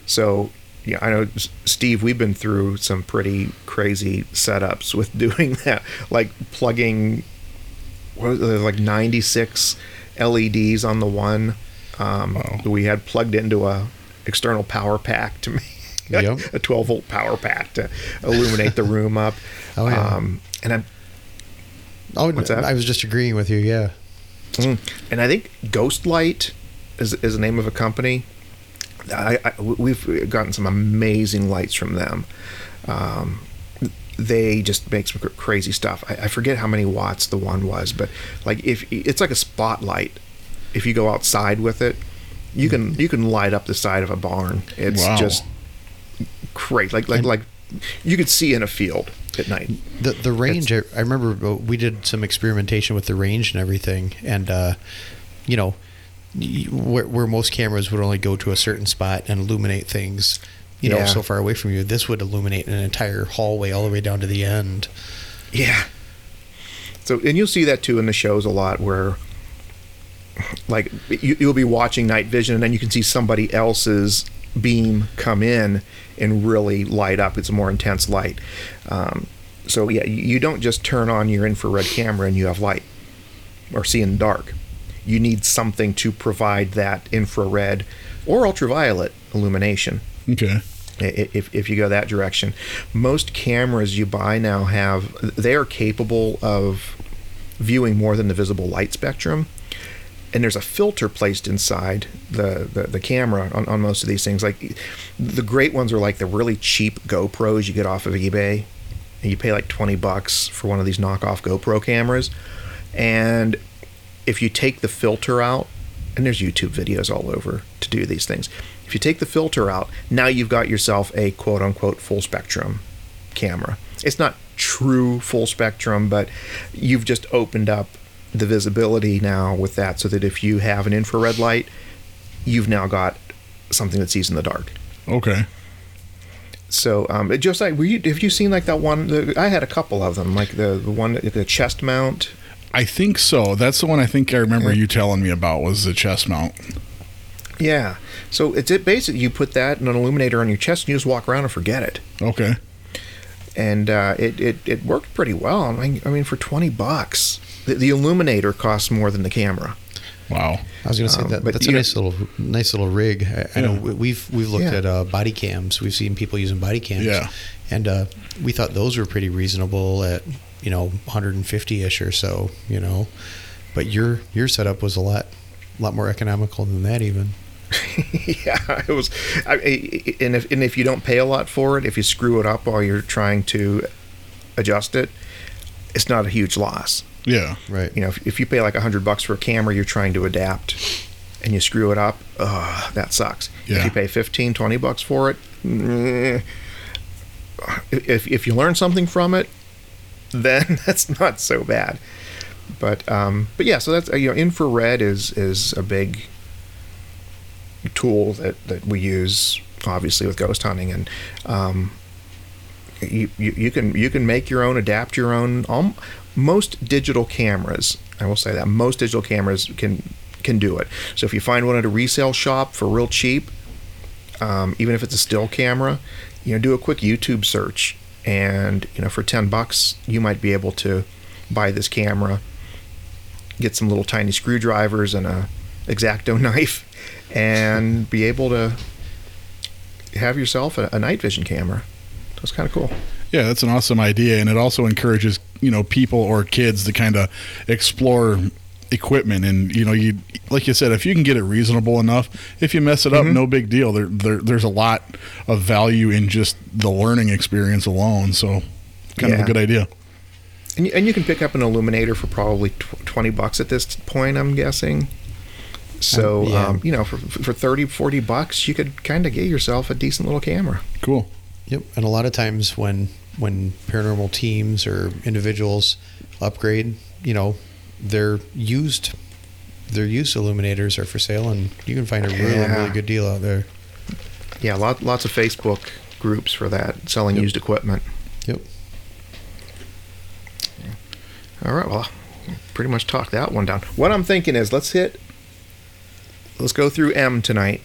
so yeah i know steve we've been through some pretty crazy setups with doing that like plugging what was it, like 96 leds on the one um, wow. we had plugged into a external power pack to make yep. a 12 volt power pack to illuminate the room up oh, yeah. Um, and i'm oh what's that? i was just agreeing with you yeah mm. and i think ghost light is, is the name of a company. I, I, we've gotten some amazing lights from them. Um, they just make some crazy stuff. I, I, forget how many watts the one was, but like if it's like a spotlight, if you go outside with it, you can you can light up the side of a barn. It's wow. just great. Like like and like you could see in a field at night. The the range. I, I, remember we did some experimentation with the range and everything, and uh, you know where, where most cameras would only go to a certain spot and illuminate things, you yeah. know, so far away from you. This would illuminate an entire hallway all the way down to the end. Yeah. So, and you'll see that too in the shows a lot where, like, you, you'll be watching night vision and then you can see somebody else's beam come in and really light up. It's a more intense light. Um, so, yeah, you don't just turn on your infrared camera and you have light or see in the dark you need something to provide that infrared or ultraviolet illumination. Okay. If, if you go that direction, most cameras you buy now have they are capable of viewing more than the visible light spectrum, and there's a filter placed inside the, the, the camera on, on most of these things. Like the great ones are like the really cheap GoPros you get off of eBay, and you pay like twenty bucks for one of these knockoff GoPro cameras, and if you take the filter out, and there's YouTube videos all over to do these things. If you take the filter out, now you've got yourself a quote unquote full spectrum camera. It's not true full spectrum, but you've just opened up the visibility now with that so that if you have an infrared light, you've now got something that sees in the dark. Okay. So, um, Josiah, were you, have you seen like that one? The, I had a couple of them, like the, the one, the chest mount. I think so. That's the one I think I remember you telling me about was the chest mount. Yeah. So it's it basically you put that in an illuminator on your chest and you just walk around and forget it. Okay. And uh, it, it it worked pretty well. I mean, I mean for twenty bucks, the, the illuminator costs more than the camera. Wow. I was going to say Um, that but that's a you know- nice little nice little rig. I, I know Yeah. we- we've we've looked Yeah. at uh, body cams. We've seen people using body cams. Yeah. and uh, we thought those were pretty reasonable at you know 150 ish or so. You know, but your your setup was a lot lot more economical than that even. yeah, it was. I, I- and if and if you don't pay a lot for it, if you screw it up while you're trying to adjust it, it's not a huge loss. Yeah. Right. You know, if, if you pay like a hundred bucks for a camera you're trying to adapt, and you screw it up, uh, that sucks. If you pay 15, 20 bucks for it, if if you learn something from it, then that's not so bad. But um, but yeah, so that's you know, infrared is is a big tool that that we use obviously with ghost hunting and. Um, you, you, you can you can make your own, adapt your own. Um, most digital cameras, I will say that most digital cameras can can do it. So if you find one at a resale shop for real cheap, um, even if it's a still camera, you know, do a quick YouTube search, and you know, for ten bucks, you might be able to buy this camera, get some little tiny screwdrivers and a X-Acto knife, and be able to have yourself a, a night vision camera. So it's kind of cool. Yeah, that's an awesome idea, and it also encourages you know people or kids to kind of explore equipment, and you know you like you said, if you can get it reasonable enough, if you mess it up, no big deal. There, there there's a lot of value in just the learning experience alone. So, kind of a good idea. And you, and you can pick up an illuminator for probably tw- 20 bucks at this point, I'm guessing. So, Um, yeah. um, you know, for, for 30, 40 bucks, you could kind of get yourself a decent little camera. Cool. Yep. And a lot of times when when paranormal teams or individuals upgrade, you know, their used their used illuminators are for sale, and you can find a really Yeah. really good deal out there. Yeah, lot, lots of Facebook groups for that, selling Yep. used equipment. Yep. All right, well, pretty much talked that one down. What I'm thinking is let's hit, let's go through M tonight.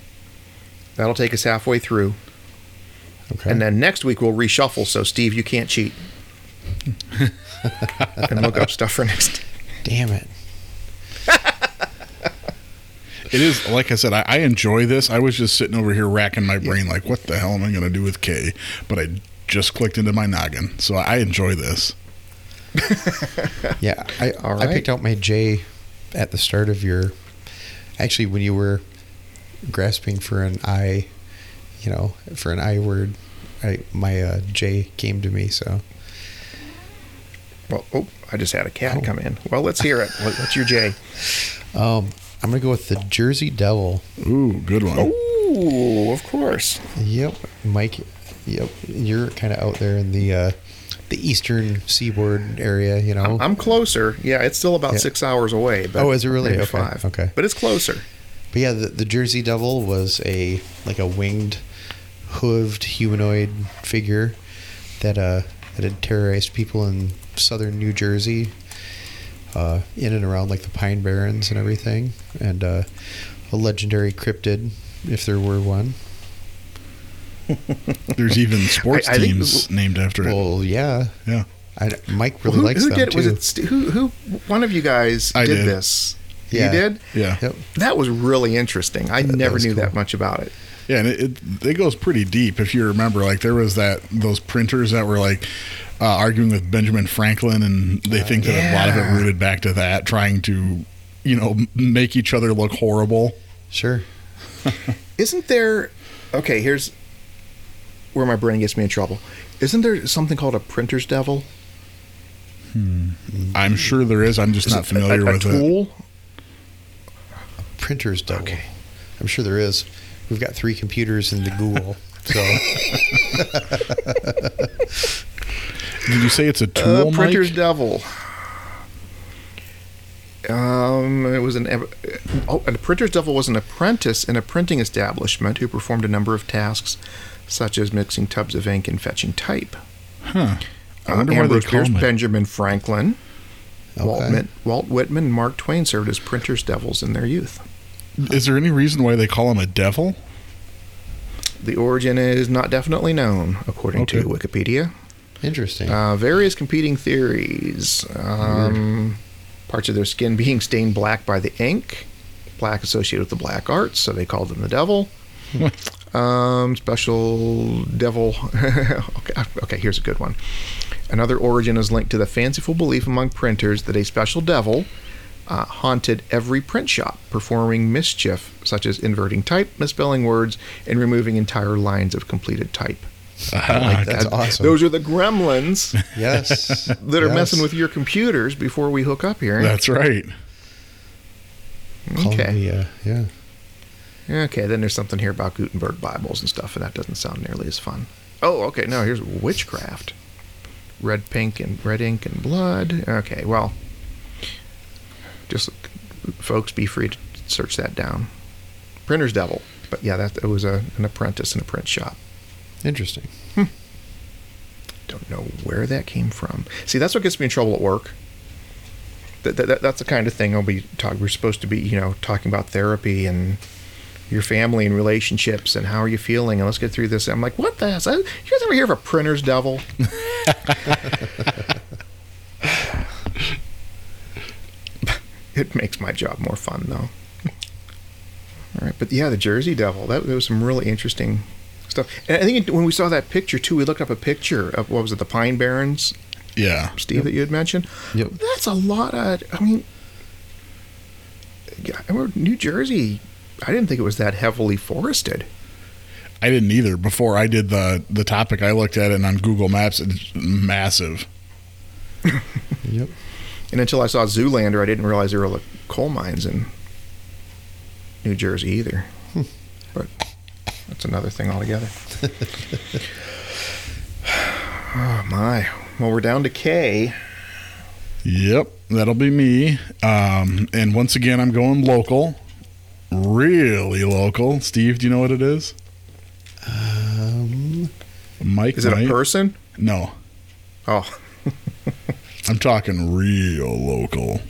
That'll take us halfway through. Okay. And then next week we'll reshuffle, so Steve, you can't cheat. and look up stuff for next. Damn it. It is like I said, I, I enjoy this. I was just sitting over here racking my brain, like, what the hell am I going to do with K? But I just clicked into my noggin, so I enjoy this. Yeah, I All I picked out my J at the start of your. Actually, when you were grasping for an I, you know, for an I word, I my uh, J came to me. So Well, oh, I just had a cat Oh. come in. Well, let's hear it. What, what's your J? um, I'm gonna go with the Jersey Devil. Ooh, good one. Ooh, of course. Yep, Mike. Yep, you're kind of out there in the uh, the eastern seaboard area. You know, I'm closer. Yeah, it's still about Yeah. six hours away. But Oh, is it really? Okay, five. okay. but it's closer. But yeah, the, the Jersey Devil was a like a winged, hooved humanoid figure that uh that had terrorized people in southern New Jersey, uh, in and around like the Pine Barrens and everything, and uh, a legendary cryptid, if there were one. There's even sports I- I think- teams named after it. Well, yeah, Yeah. I, Mike Well, really who likes who them did? too. Was it who? Who? One of you guys did, did. this. Yeah. You did? Yeah. Yep. That was really interesting. I never was knew cool. that much about it. Yeah, and it, it it goes pretty deep. If you remember, like there was that those printers that were like uh, arguing with Benjamin Franklin, and they think that a lot of it rooted back to that, trying to you know make each other look horrible. Sure. Isn't there? Okay, here's where my brain gets me in trouble. Isn't there something called a printer's devil? Hmm. I'm sure there is. I'm just Is not familiar a, a with it. tool? Printer's devil. Okay. I'm sure there is. We've got three computers in the Google. So Did you say it's a Uh, tool, printer's Mike? devil. Um, it was an oh, a printer's devil was an apprentice in a printing establishment who performed a number of tasks, such as mixing tubs of ink and fetching type. Huh. I Uh, wonder why they call it. Benjamin Franklin, Walt, Okay. Whit- Walt Whitman, and Mark Twain served as printers' devils in their youth. Is there any reason why they call him a devil? The origin is not definitely known, according to Wikipedia. interesting. Uh, various competing theories. Um, parts of their skin being stained black by the ink, black associated with the black arts, so they called them the devil. um, special devil. okay, okay, here's a good one. Another origin is linked to the fanciful belief among printers that a special devil uh, haunted every print shop, performing mischief such as inverting type, misspelling words, and removing entire lines of completed type. Ah, That's That- awesome. Those are the gremlins yes. that are Yes. messing with your computers before we hook up here. That's right. Okay. me, uh, yeah. Okay, then there's something here about Gutenberg Bibles and stuff, and that doesn't sound nearly as fun. Oh, okay, now here's witchcraft. Red, pink, and red ink and blood. Okay, well, just folks, be free to search that down. Printer's Devil. But yeah, that it was a, an apprentice in a print shop. Interesting. Hmm. Don't know where that came from. See, that's what gets me in trouble at work. That, that, that- that's the kind of thing I'll be talking. We're supposed to be, you know, talking about therapy and your family and relationships and how are you feeling and let's get through this. I'm like, what the? hell? You guys ever hear of a printer's devil? it makes my job more fun though. All right, but yeah, the Jersey Devil. That there was some really interesting stuff. And I think when we saw that picture too, we looked up a picture of what was it, the Pine Barrens, Yeah. Steve, that you had mentioned. Yep. That's a lot of. I mean, yeah, I remember New Jersey. I didn't think it was that heavily forested. I didn't either. Before I did the the topic, I looked at it and on Google Maps. It's massive. Yep. And until I saw Zoolander, I didn't realize there were coal mines in New Jersey either. But that's another thing altogether. oh my! Well, we're down to K. Yep, that'll be me. Um, and once again, I'm going local, really local. Steve, do you know what it is? Um, Mike, Is it a person? No, Oh, I'm talking real local.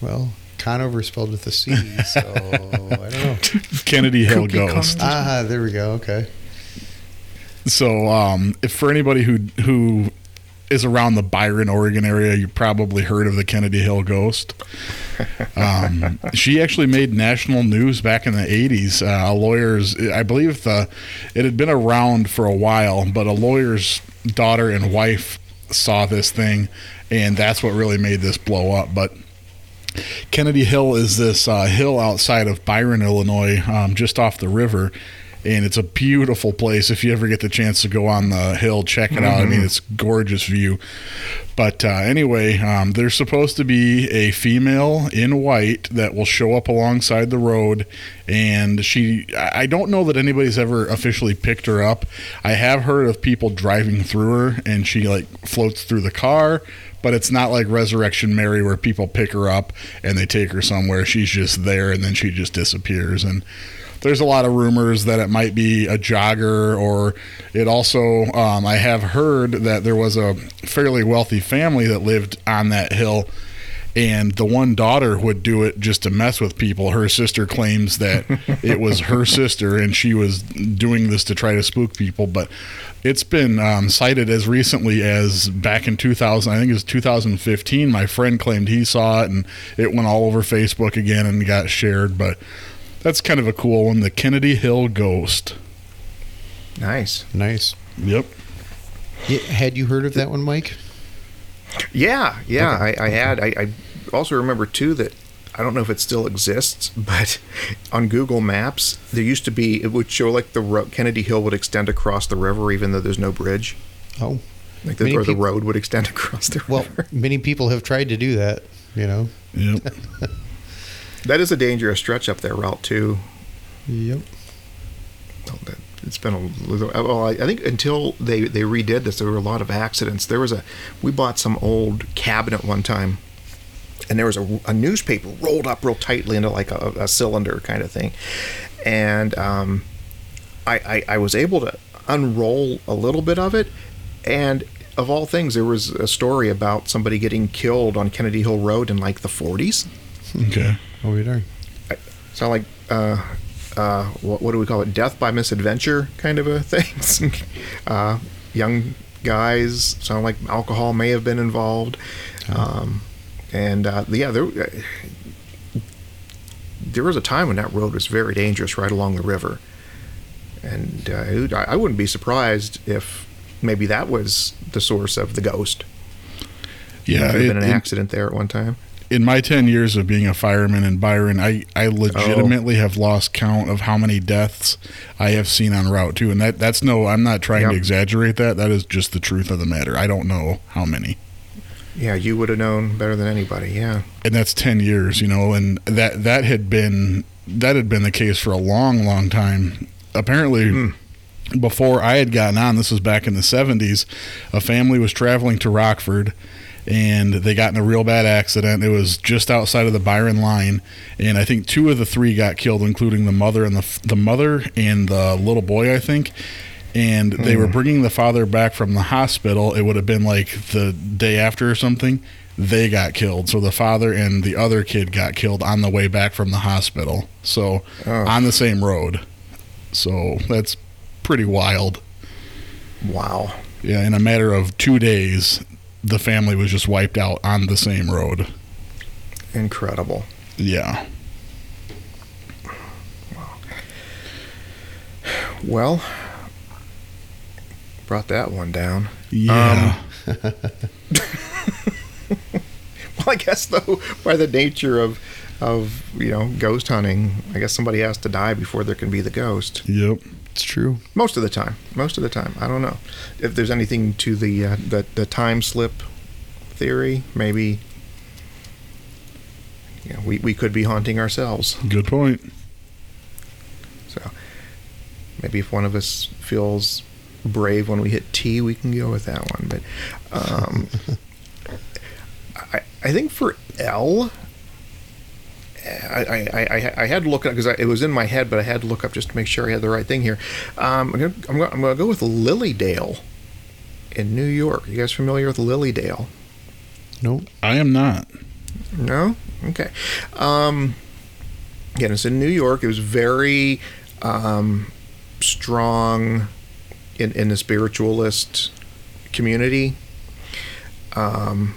well, Conover spelled with a C, so I don't know. Kennedy Hill Cookie Ghost. Ah, there we go. Okay. So, um, if for anybody who who is around the Byron, Oregon area, you probably heard of the Kennedy Hill Ghost. Um, she actually made national news back in the '80s. Uh, a lawyer's, I believe, the it had been around for a while, but a lawyer's daughter and wife saw this thing, and that's what really made this blow up. But Kennedy Hill is this uh, hill outside of Byron, Illinois, um, just off the river. And it's a beautiful place. If you ever get the chance to go on the hill, check it out. I mean, it's gorgeous view. But uh, anyway, um, there's supposed to be a female in white that will show up alongside the road, and she. I I don't know that anybody's ever officially picked her up. I have heard of people driving through her, and she like floats through the car, but it's not like Resurrection Mary where people pick her up and they take her somewhere. She's just there, and then she just disappears. And there's a lot of rumors that it might be a jogger, or it also. Um, I have heard that there was a fairly wealthy family that lived on that hill, and the one daughter would do it just to mess with people. Her sister claims that it was her sister and she was doing this to try to spook people, but it's been um, cited as recently as back in 2000. I think it was 2015. My friend claimed he saw it and it went all over Facebook again and got shared, but that's kind of a cool one. The Kennedy Hill Ghost. Nice. Nice. Yep. Yeah, had you heard of that one, Mike? Yeah, yeah, I, I had. I, I also remember too that I don't know if it still exists, but on Google Maps there used to be it would show like the ro- Kennedy Hill would extend across the river even though there's no bridge, Oh, like the, Many or the peop- road would extend across the river. well, river. many people have tried to do that. You know. Yep. That is a dangerous stretch up there, Route Two. Yep. Oh, that- It's been a little. Well, I I think until they they redid this, there were a lot of accidents. There was a we bought some old cabinet one time, and there was a, a newspaper rolled up real tightly into like a, a cylinder kind of thing, and um, I, I I was able to unroll a little bit of it, and of all things, there was a story about somebody getting killed on Kennedy Hill Road in like the 40s. Okay. Oh, we darn. sound like uh, uh, what, what do we call it? Death by misadventure kind of a thing. uh, young guys sound like alcohol may have been involved, um, and uh, yeah, there there was a time when that road was very dangerous right along the river, and uh, it- I I wouldn't be surprised if maybe that was the source of the ghost. Yeah. Could have been an it- accident there at one time. In my 10 years of being a fireman in Byron, I, I legitimately Oh. have lost count of how many deaths I have seen on Route 2. And that, that's no, I'm not trying to exaggerate that. That is just the truth of the matter. I don't know how many. Yeah, you would have known better than anybody. Yeah. And that's 10 years, you know, and that, that had been, that had been the case for a long, long time. Apparently, mm-hmm. before I had gotten on, this was back in the 70s, a family was traveling to Rockford and they got in a real bad accident. It was just outside of the Byron line, and I think two of the three got killed, including the mother and the the mother and the little boy, I think. And they were hmm. bringing the father back from the hospital. It would have been like the day after or something. They got killed. So the father and the other kid got killed on the way back from the hospital. So Oh. on the same road. So that's pretty wild. Wow. Yeah, in a matter of two days, the family was just wiped out on the same road. Incredible. Yeah. Well, brought that one down. Yeah. Um, well, I guess though, by the nature of of you know ghost hunting, I guess somebody has to die before there can be the ghost. yep. It's true. Most of the time. Most of the time. I don't know if there's anything to the uh, the the time slip theory. Maybe. You know, we, we could be haunting ourselves. Good point. So maybe if one of us feels brave when we hit T, we can go with that one. But um, I, I think for L, I, I, I, I had to look up because it was in my head, but I had to look up just to make sure I had the right thing here. Um, I'm gonna, I'm gonna, I'm gonna go with Lily Dale in New York. You guys familiar with Lily Dale? Nope. I am not. No? Okay. Um, again, it's in New York. It was very um, strong in, in the spiritualist community. Um,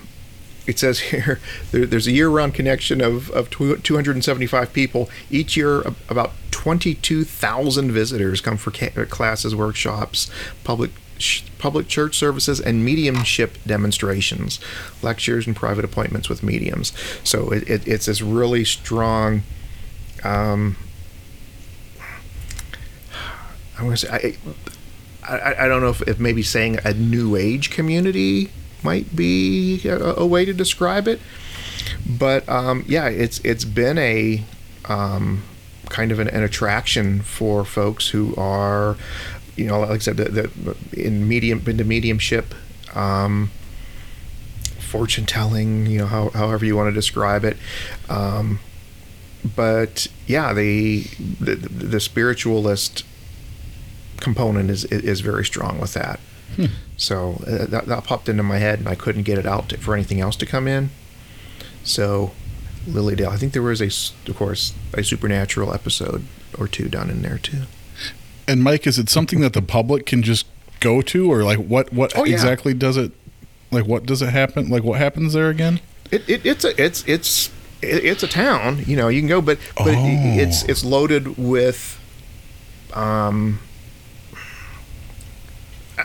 it says here there, there's a year-round connection of, of 275 people each year. About 22,000 visitors come for ca- classes, workshops, public public church services, and mediumship demonstrations, lectures, and private appointments with mediums. So it, it, it's this really strong. Um, I'm gonna say I, I, I don't know if, if maybe saying a new age community might be a, a way to describe it, but um, yeah, it's it's been a um, kind of an, an attraction for folks who are, you know, like I said, the, the, in medium into mediumship, um, fortune telling, you know, how, however you want to describe it. Um, but yeah, the, the the spiritualist component is is very strong with that. So uh, that, that popped into my head, and I couldn't get it out to, for anything else to come in. So, Lily Dale. I think there was a, of course, a supernatural episode or two done in there too. And Mike, is it something that the public can just go to, or like what what Oh, yeah. exactly does it? Like what does it happen? Like what happens there again? It, it it's a it's it's it, it's a town. You know, you can go, but but Oh. it's it's loaded with, um.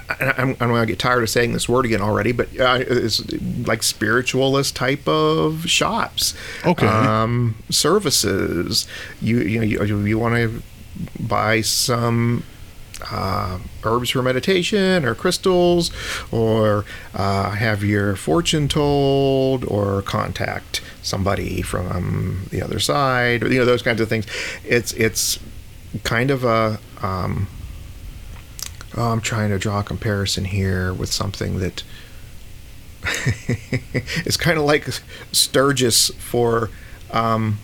I, I'm, I'm going to get tired of saying this word again already, but uh, it's like spiritualist type of shops. Okay. Um, services. You you know you, you want to buy some uh, herbs for meditation or crystals or uh, have your fortune told or contact somebody from the other side or you know those kinds of things it's it's kind of a um, oh, I'm trying to draw a comparison here with something that it's kind of like Sturgis for um,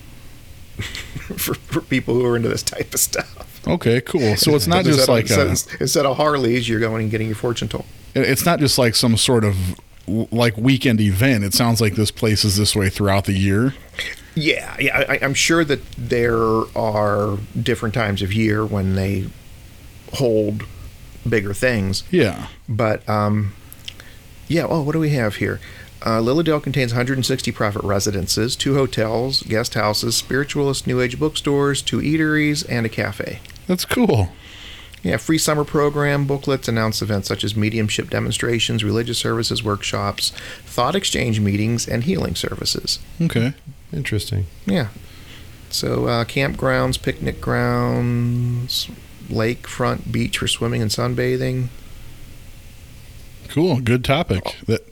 for, for people who are into this type of stuff. Okay, cool. So it's not just like a, instead, instead of Harleys, you're going and getting your fortune told. it's not just like some sort of like weekend event. It sounds like this place is this way throughout the year. Yeah, yeah. I, I'm sure that there are different times of year when they hold bigger things. Yeah. But um, yeah. Oh, what do we have here? Uh, Lily Dale contains 160 private residences, two hotels, guest houses, spiritualist New Age bookstores, two eateries, and a cafe. That's cool. Yeah, free summer program, booklets, announce events such as mediumship demonstrations, religious services, workshops, thought exchange meetings, and healing services. Okay. Interesting. Yeah. So uh, campgrounds, picnic grounds, lakefront beach for swimming and sunbathing. Cool. Good topic. That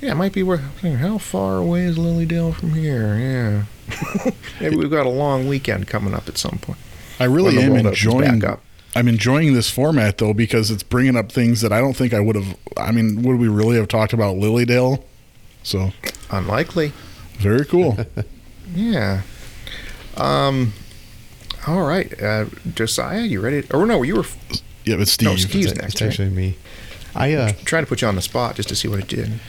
Yeah, it might be where. How far away is Lily Dale from here? Yeah. Maybe we've got a long weekend coming up at some point. I really am enjoying. up. I'm enjoying this format though because it's bringing up things that I don't think I would have. I mean, would we really have talked about Lily Dale? So Unlikely. very cool. Yeah. Um. All right, uh, Josiah, you ready? Or no, you were yeah, but no, Steve. Steve's It's, next. it's right? actually me. I uh, trying to put you on the spot just to see what it did.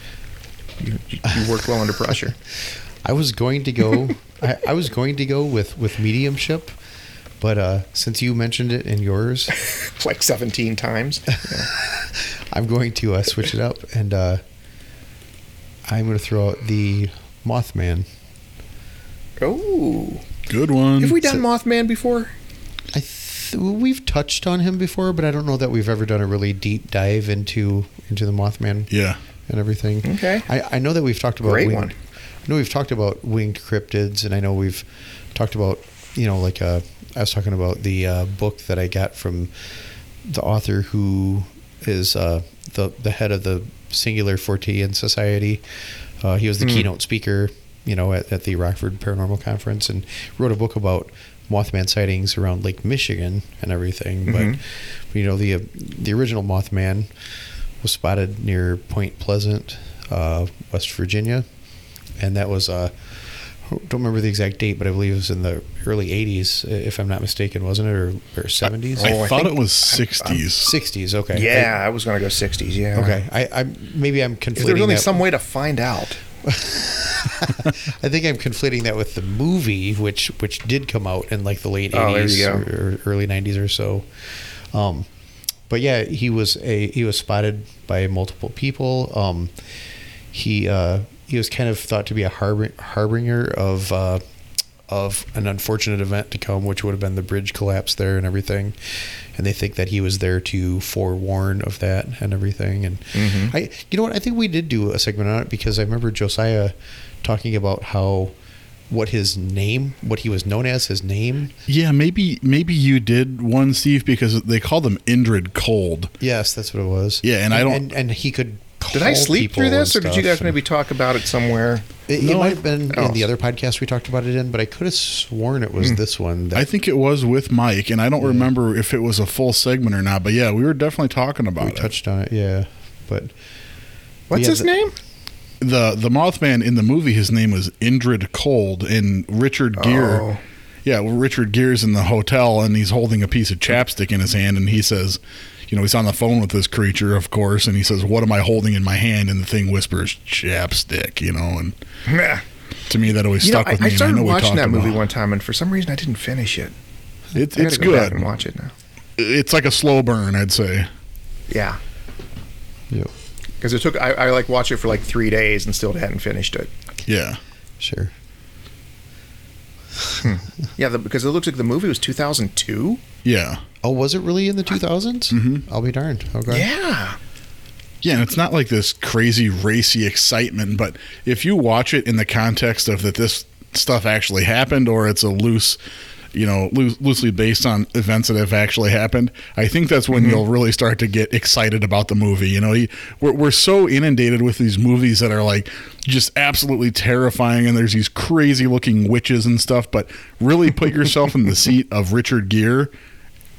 You, you, you worked well under pressure. I was going to go. I, I was going to go with with mediumship, but uh, since you mentioned it in yours, like 17 times. I'm going to uh, switch it up, and uh, I'm going to throw out the Mothman. Oh, Good one. have we done Mothman before? I th- we've touched on him before, but I don't know that we've ever done a really deep dive into into the Mothman Yeah. and everything. Okay. I, I know that we've talked about Great winged, one. I know we've talked about winged cryptids, and I know we've talked about you know like uh, I was talking about the uh, book that I got from the author who is uh, the the head of the Singular Fortean Society. Uh, he was the Hmm. keynote speaker, you know, at, at the Rockford Paranormal Conference, and wrote a book about Mothman sightings around Lake Michigan and everything. Mhm. But you know, the uh, the original Mothman was spotted near Point Pleasant, uh, West Virginia, and that was uh, I don't remember the exact date, but I believe it was in the early '80s, if I'm not mistaken, wasn't it, or, or '70s? I Oh, I thought think- it was 60s. '60s. Okay. Yeah, I was going to go 60s. Yeah. Okay. I, I maybe I'm If conflating. there's only that- some way to find out. I think I'm conflating that with the movie, which which did come out in like the late Oh, 80s or, early 90s or so. Um, but yeah, he was a he was spotted by multiple people. Um, he uh, he was kind of thought to be a harbor, harbinger of uh, of an unfortunate event to come, which would have been the bridge collapse there and everything. And they think that he was there to forewarn of that and everything. And Mhm. I, you know what, I think we did do a segment on it because I remember Josiah talking about how what his name, what he was known as, his name. Yeah, maybe maybe you did one, Steve, because they called him Indrid Cold. Yes, that's what it was. Yeah, and I don't- And, and he could. Did I sleep through this, or did you guys maybe talk about it somewhere? It, it might have been oh. in the oh. other podcast we talked about it in, but I could have sworn it was hmm. this one. That, I think it was with Mike, and I don't remember if it was a full segment or not. But yeah, we were definitely talking about we it. touched on it. Yeah, but What's Yeah, his the- name? the the Mothman in the movie, his name was Indrid Cold, and Richard Gere. Oh. Yeah, well, Richard Gere's in the hotel, and he's holding a piece of chapstick in his hand, and he says, you know, he's on the phone with this creature, of course, and he says, "What am I holding in my hand?" And the thing whispers, "Chapstick," you know, and Meh. to me that always You stuck I, with I me. I started know watching that movie about- one time, and for some reason I didn't finish it. It's I it's go good. and watch it now. It's like a slow burn, I'd say. Yeah, Yep. because it took I, I like watched it for like three days and still hadn't finished it. Yeah. Sure. Yeah, the, because it looks like the movie was 2002. Yeah. Oh, was it really in the 2000s? Mhm. I'll be darned. Okay. Yeah, Yeah, and it's not like this crazy racy excitement, but if you watch it in the context of that this stuff actually happened or it's a loose, you know, loo- loosely based on events that have actually happened, I think that's when mm-hmm. you'll really start to get excited about the movie. You know, you, we're, we're so inundated with these movies that are like just absolutely terrifying and there's these crazy looking witches and stuff, but really put yourself in the seat of Richard Gere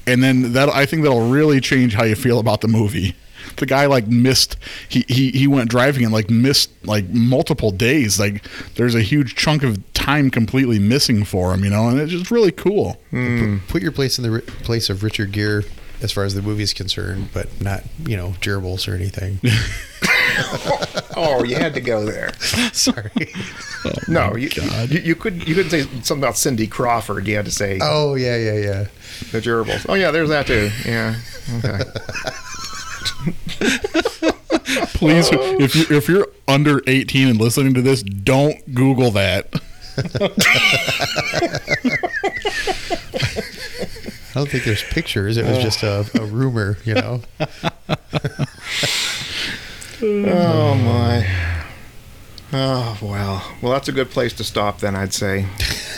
and then that I think that'll really change how you feel about the movie. The guy like missed he, he he went driving and like missed like multiple days. Like there's a huge chunk of time completely missing for him, you know, and it's just really cool. Hmm. Put your place in the place of Richard Gere as far as the movie is concerned, but not, you know, gerbils or anything. Oh, you had to go there. Sorry. No, oh you, you you couldn't you couldn't say something about Cindy Crawford. You had to say Oh, yeah, yeah, yeah. the gerbils. Oh yeah, there's that too. Yeah. Okay. Please, if you if you're under 18 and listening to this, don't Google that. I don't think there's pictures. It was just a, a rumor, you know. Oh my. Oh well. Well, that's a good place to stop then. I'd say.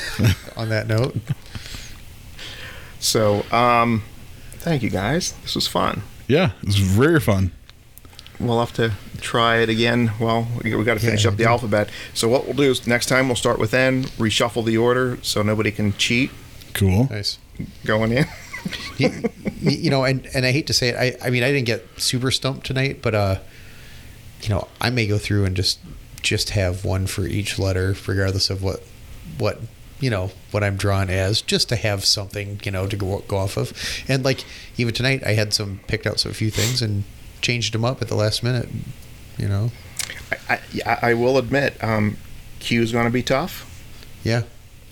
On that note, So, um, thank you guys. This was fun. Yeah, it's very fun. We'll have to try it again. Well, we, we got to finish Yeah, up the alphabet. So what we'll do is next time we'll start with N, reshuffle the order so nobody can cheat Cool. nice. going in. you, you know, and, and I hate to say it. I, I mean, I didn't get super stumped tonight, but uh, you know, I may go through and just just have one for each letter, regardless of what what you know what I'm drawn as, just to have something you know to go go off of. And like even tonight, I had some picked out some a few things and changed them up at the last minute. You know, I, I, I will admit, um, Q is going to be tough. yeah.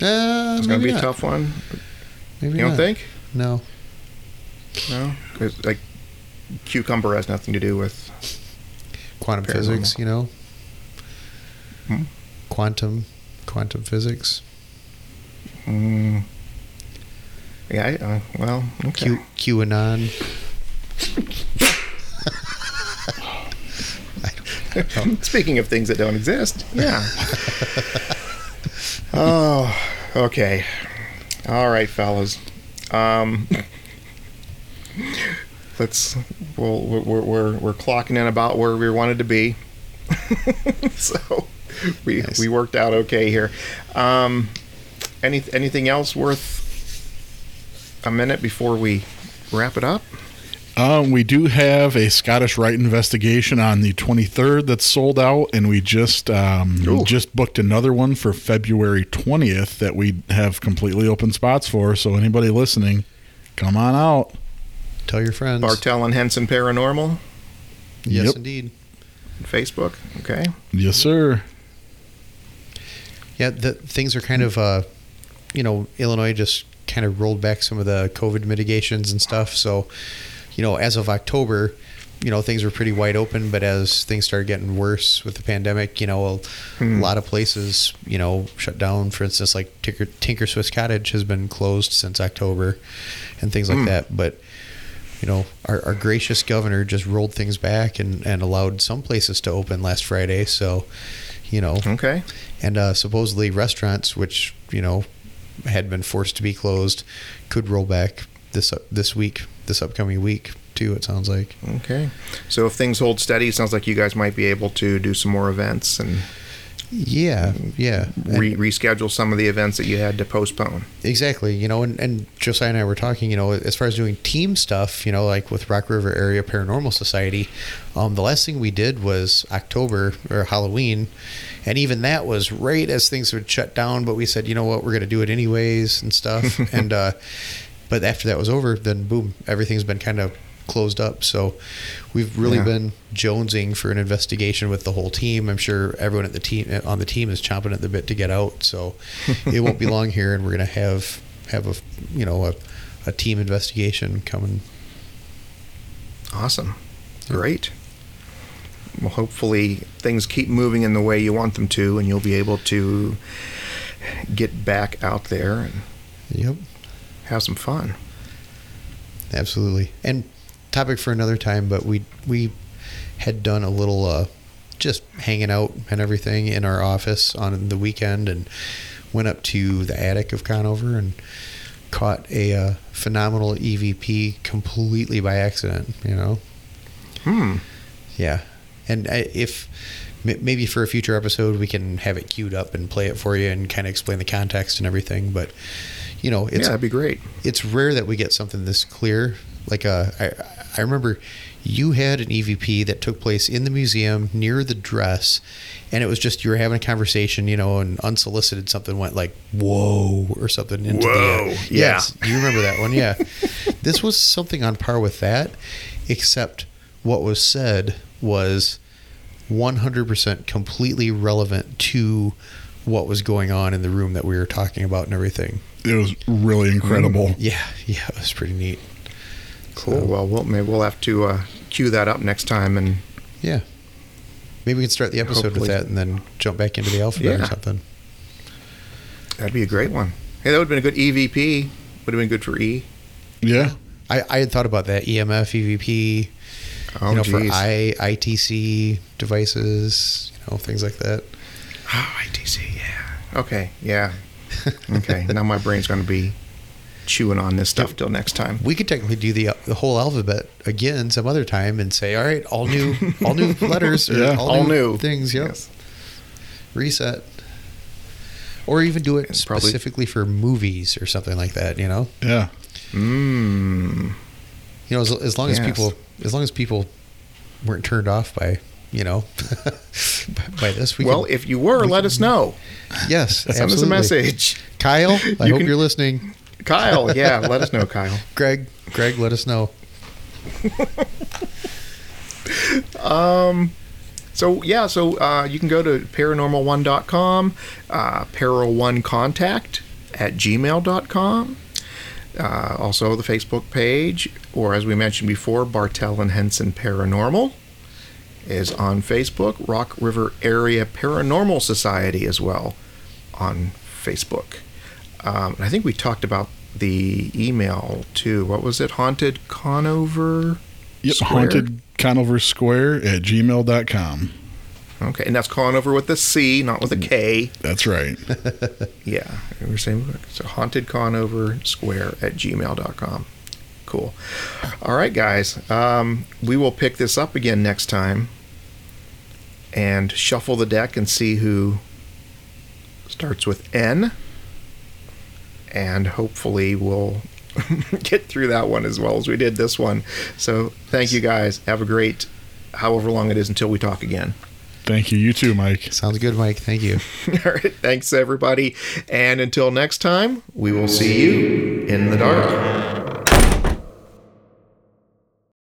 Uh, It's going to be a tough one. Maybe You don't not. think? No. No, like cucumber has nothing to do with. Quantum Paranormal. physics, you know. Hmm? Quantum, quantum physics. Mm, yeah. I, uh, well, okay. Q QAnon. Speaking of things that don't exist, yeah. oh, okay. All right, fellas. Um, let's. Well, we're, we're we're we're clocking in about where we wanted to be. so we Nice. we worked out okay here. Um, any anything else worth a minute before we wrap it up? Um, we do have a Scottish Rite investigation on the 23rd that's sold out, and we just um, Ooh. just booked another one for February 20th that we have completely open spots for. So anybody listening, come on out. Tell your friends. Bartell and Henson Paranormal, yes, Yep. indeed. Facebook. Okay. Yes, sir. Yeah, the things are kind of, uh, you know, Illinois just kind of rolled back some of the COVID mitigations and stuff. So, you know, as of October, you know, things were pretty wide open. But as things started getting worse with the pandemic, you know, a, Hmm. lot of places, you know, shut down. For instance, like Tinker, Tinker Swiss Cottage has been closed since October, and things like Hmm. that. But you know, our, our gracious governor just rolled things back and, and allowed some places to open last Friday. So, you know, Okay. and uh, supposedly restaurants, which you know had been forced to be closed, could roll back this uh, this week, this upcoming week too. It sounds like. Okay. So if things hold steady, it sounds like you guys might be able to do some more events and Yeah, yeah, re- reschedule some of the events that you had to postpone. exactly. You know, and, and Josiah and I were talking. You know, as far as doing team stuff, you know, like with Rock River Area Paranormal Society, um, the last thing we did was October or Halloween, and even that was right as things would shut down. But we said, you know what, we're going to do it anyways and stuff. and uh, but after that was over, then boom, everything's been kind of closed up. So we've really Yeah. been jonesing for an investigation with the whole team. I'm sure everyone at the team on the team is chomping at the bit to get out. So it won't be long here, and we're gonna have have a you know a, a team investigation coming. Awesome. Great. Well, hopefully things keep moving in the way you want them to, and you'll be able to get back out there and Yep. have some fun. Absolutely. And topic for another time, but we we had done a little uh, just hanging out and everything in our office on the weekend and went up to the attic of Conover and caught a uh, phenomenal EVP completely by accident, you know. Hmm. Yeah. And I, if maybe for a future episode we can have it queued up and play it for you and kind of explain the context and everything, but you know, yeah, that'd be great. it's rare that we get something this clear. Like uh, I, I remember you had an EVP that took place in the museum near the dress, and it was just you were having a conversation, you know, and unsolicited something went like "whoa" or something into Whoa, the uh, yeah. yes, you remember that one, yeah. this was something on par with that, except what was said was 100% completely relevant to what was going on in the room that we were talking about and everything. It was really incredible. Yeah, yeah, it was pretty neat. Cool. Well, we'll maybe we'll have to uh, cue that up next time, and Yeah. Maybe we can start the episode Hopefully. with that and then jump back into the alphabet Yeah. or something. that'd be a great one. Hey, that would have been a good EVP. Would have been good for E. Yeah. I, I had thought about that EMF, EVP, Oh, you know, for geez. I, ITC devices, you know, things like that. Oh, ITC. Yeah. Okay. Yeah. Okay. now my brain's going to be chewing on this stuff till next time. We could technically do the the whole alphabet again some other time and say, all right, all new, all new letters, or Yeah, all, all new, new. things. Yep. Yes. Reset. Or even do it And probably- specifically for movies or something like that. You know. Yeah. Mmm. you know, as, as long as people, as long as people weren't turned off by, you know, by this, we Well, can, if you were, let us know. yes, Send us a message. Kyle. I You hope can- you're listening. Kyle, yeah, let us know, Kyle. Greg, Greg, let us know. So yeah, so uh, you can go to paranormal1.com, uh, para1contact at gmail.com. Uh, also the Facebook page, or as we mentioned before, Bartell and Henson Paranormal is on Facebook. Rock River Area Paranormal Society as well on Facebook. Um, and I think we talked about the email too. What was it? Haunted Conover. Yep. Square? Haunted Conover Square at gmail.com. Okay, and that's Conover with a C, not with a K. That's right. Yeah, we're saying so haunted conover square at gmail.com. Cool. All right, guys. Um, we will pick this up again next time and shuffle the deck and see who starts with N. And hopefully we'll get through that one as well as we did this one. So thank you guys. Have a great however long it is until we talk again. Thank you. You too, Mike. Sounds good, Mike. Thank you. All right. Thanks, everybody. And until next time, we will see you in the dark.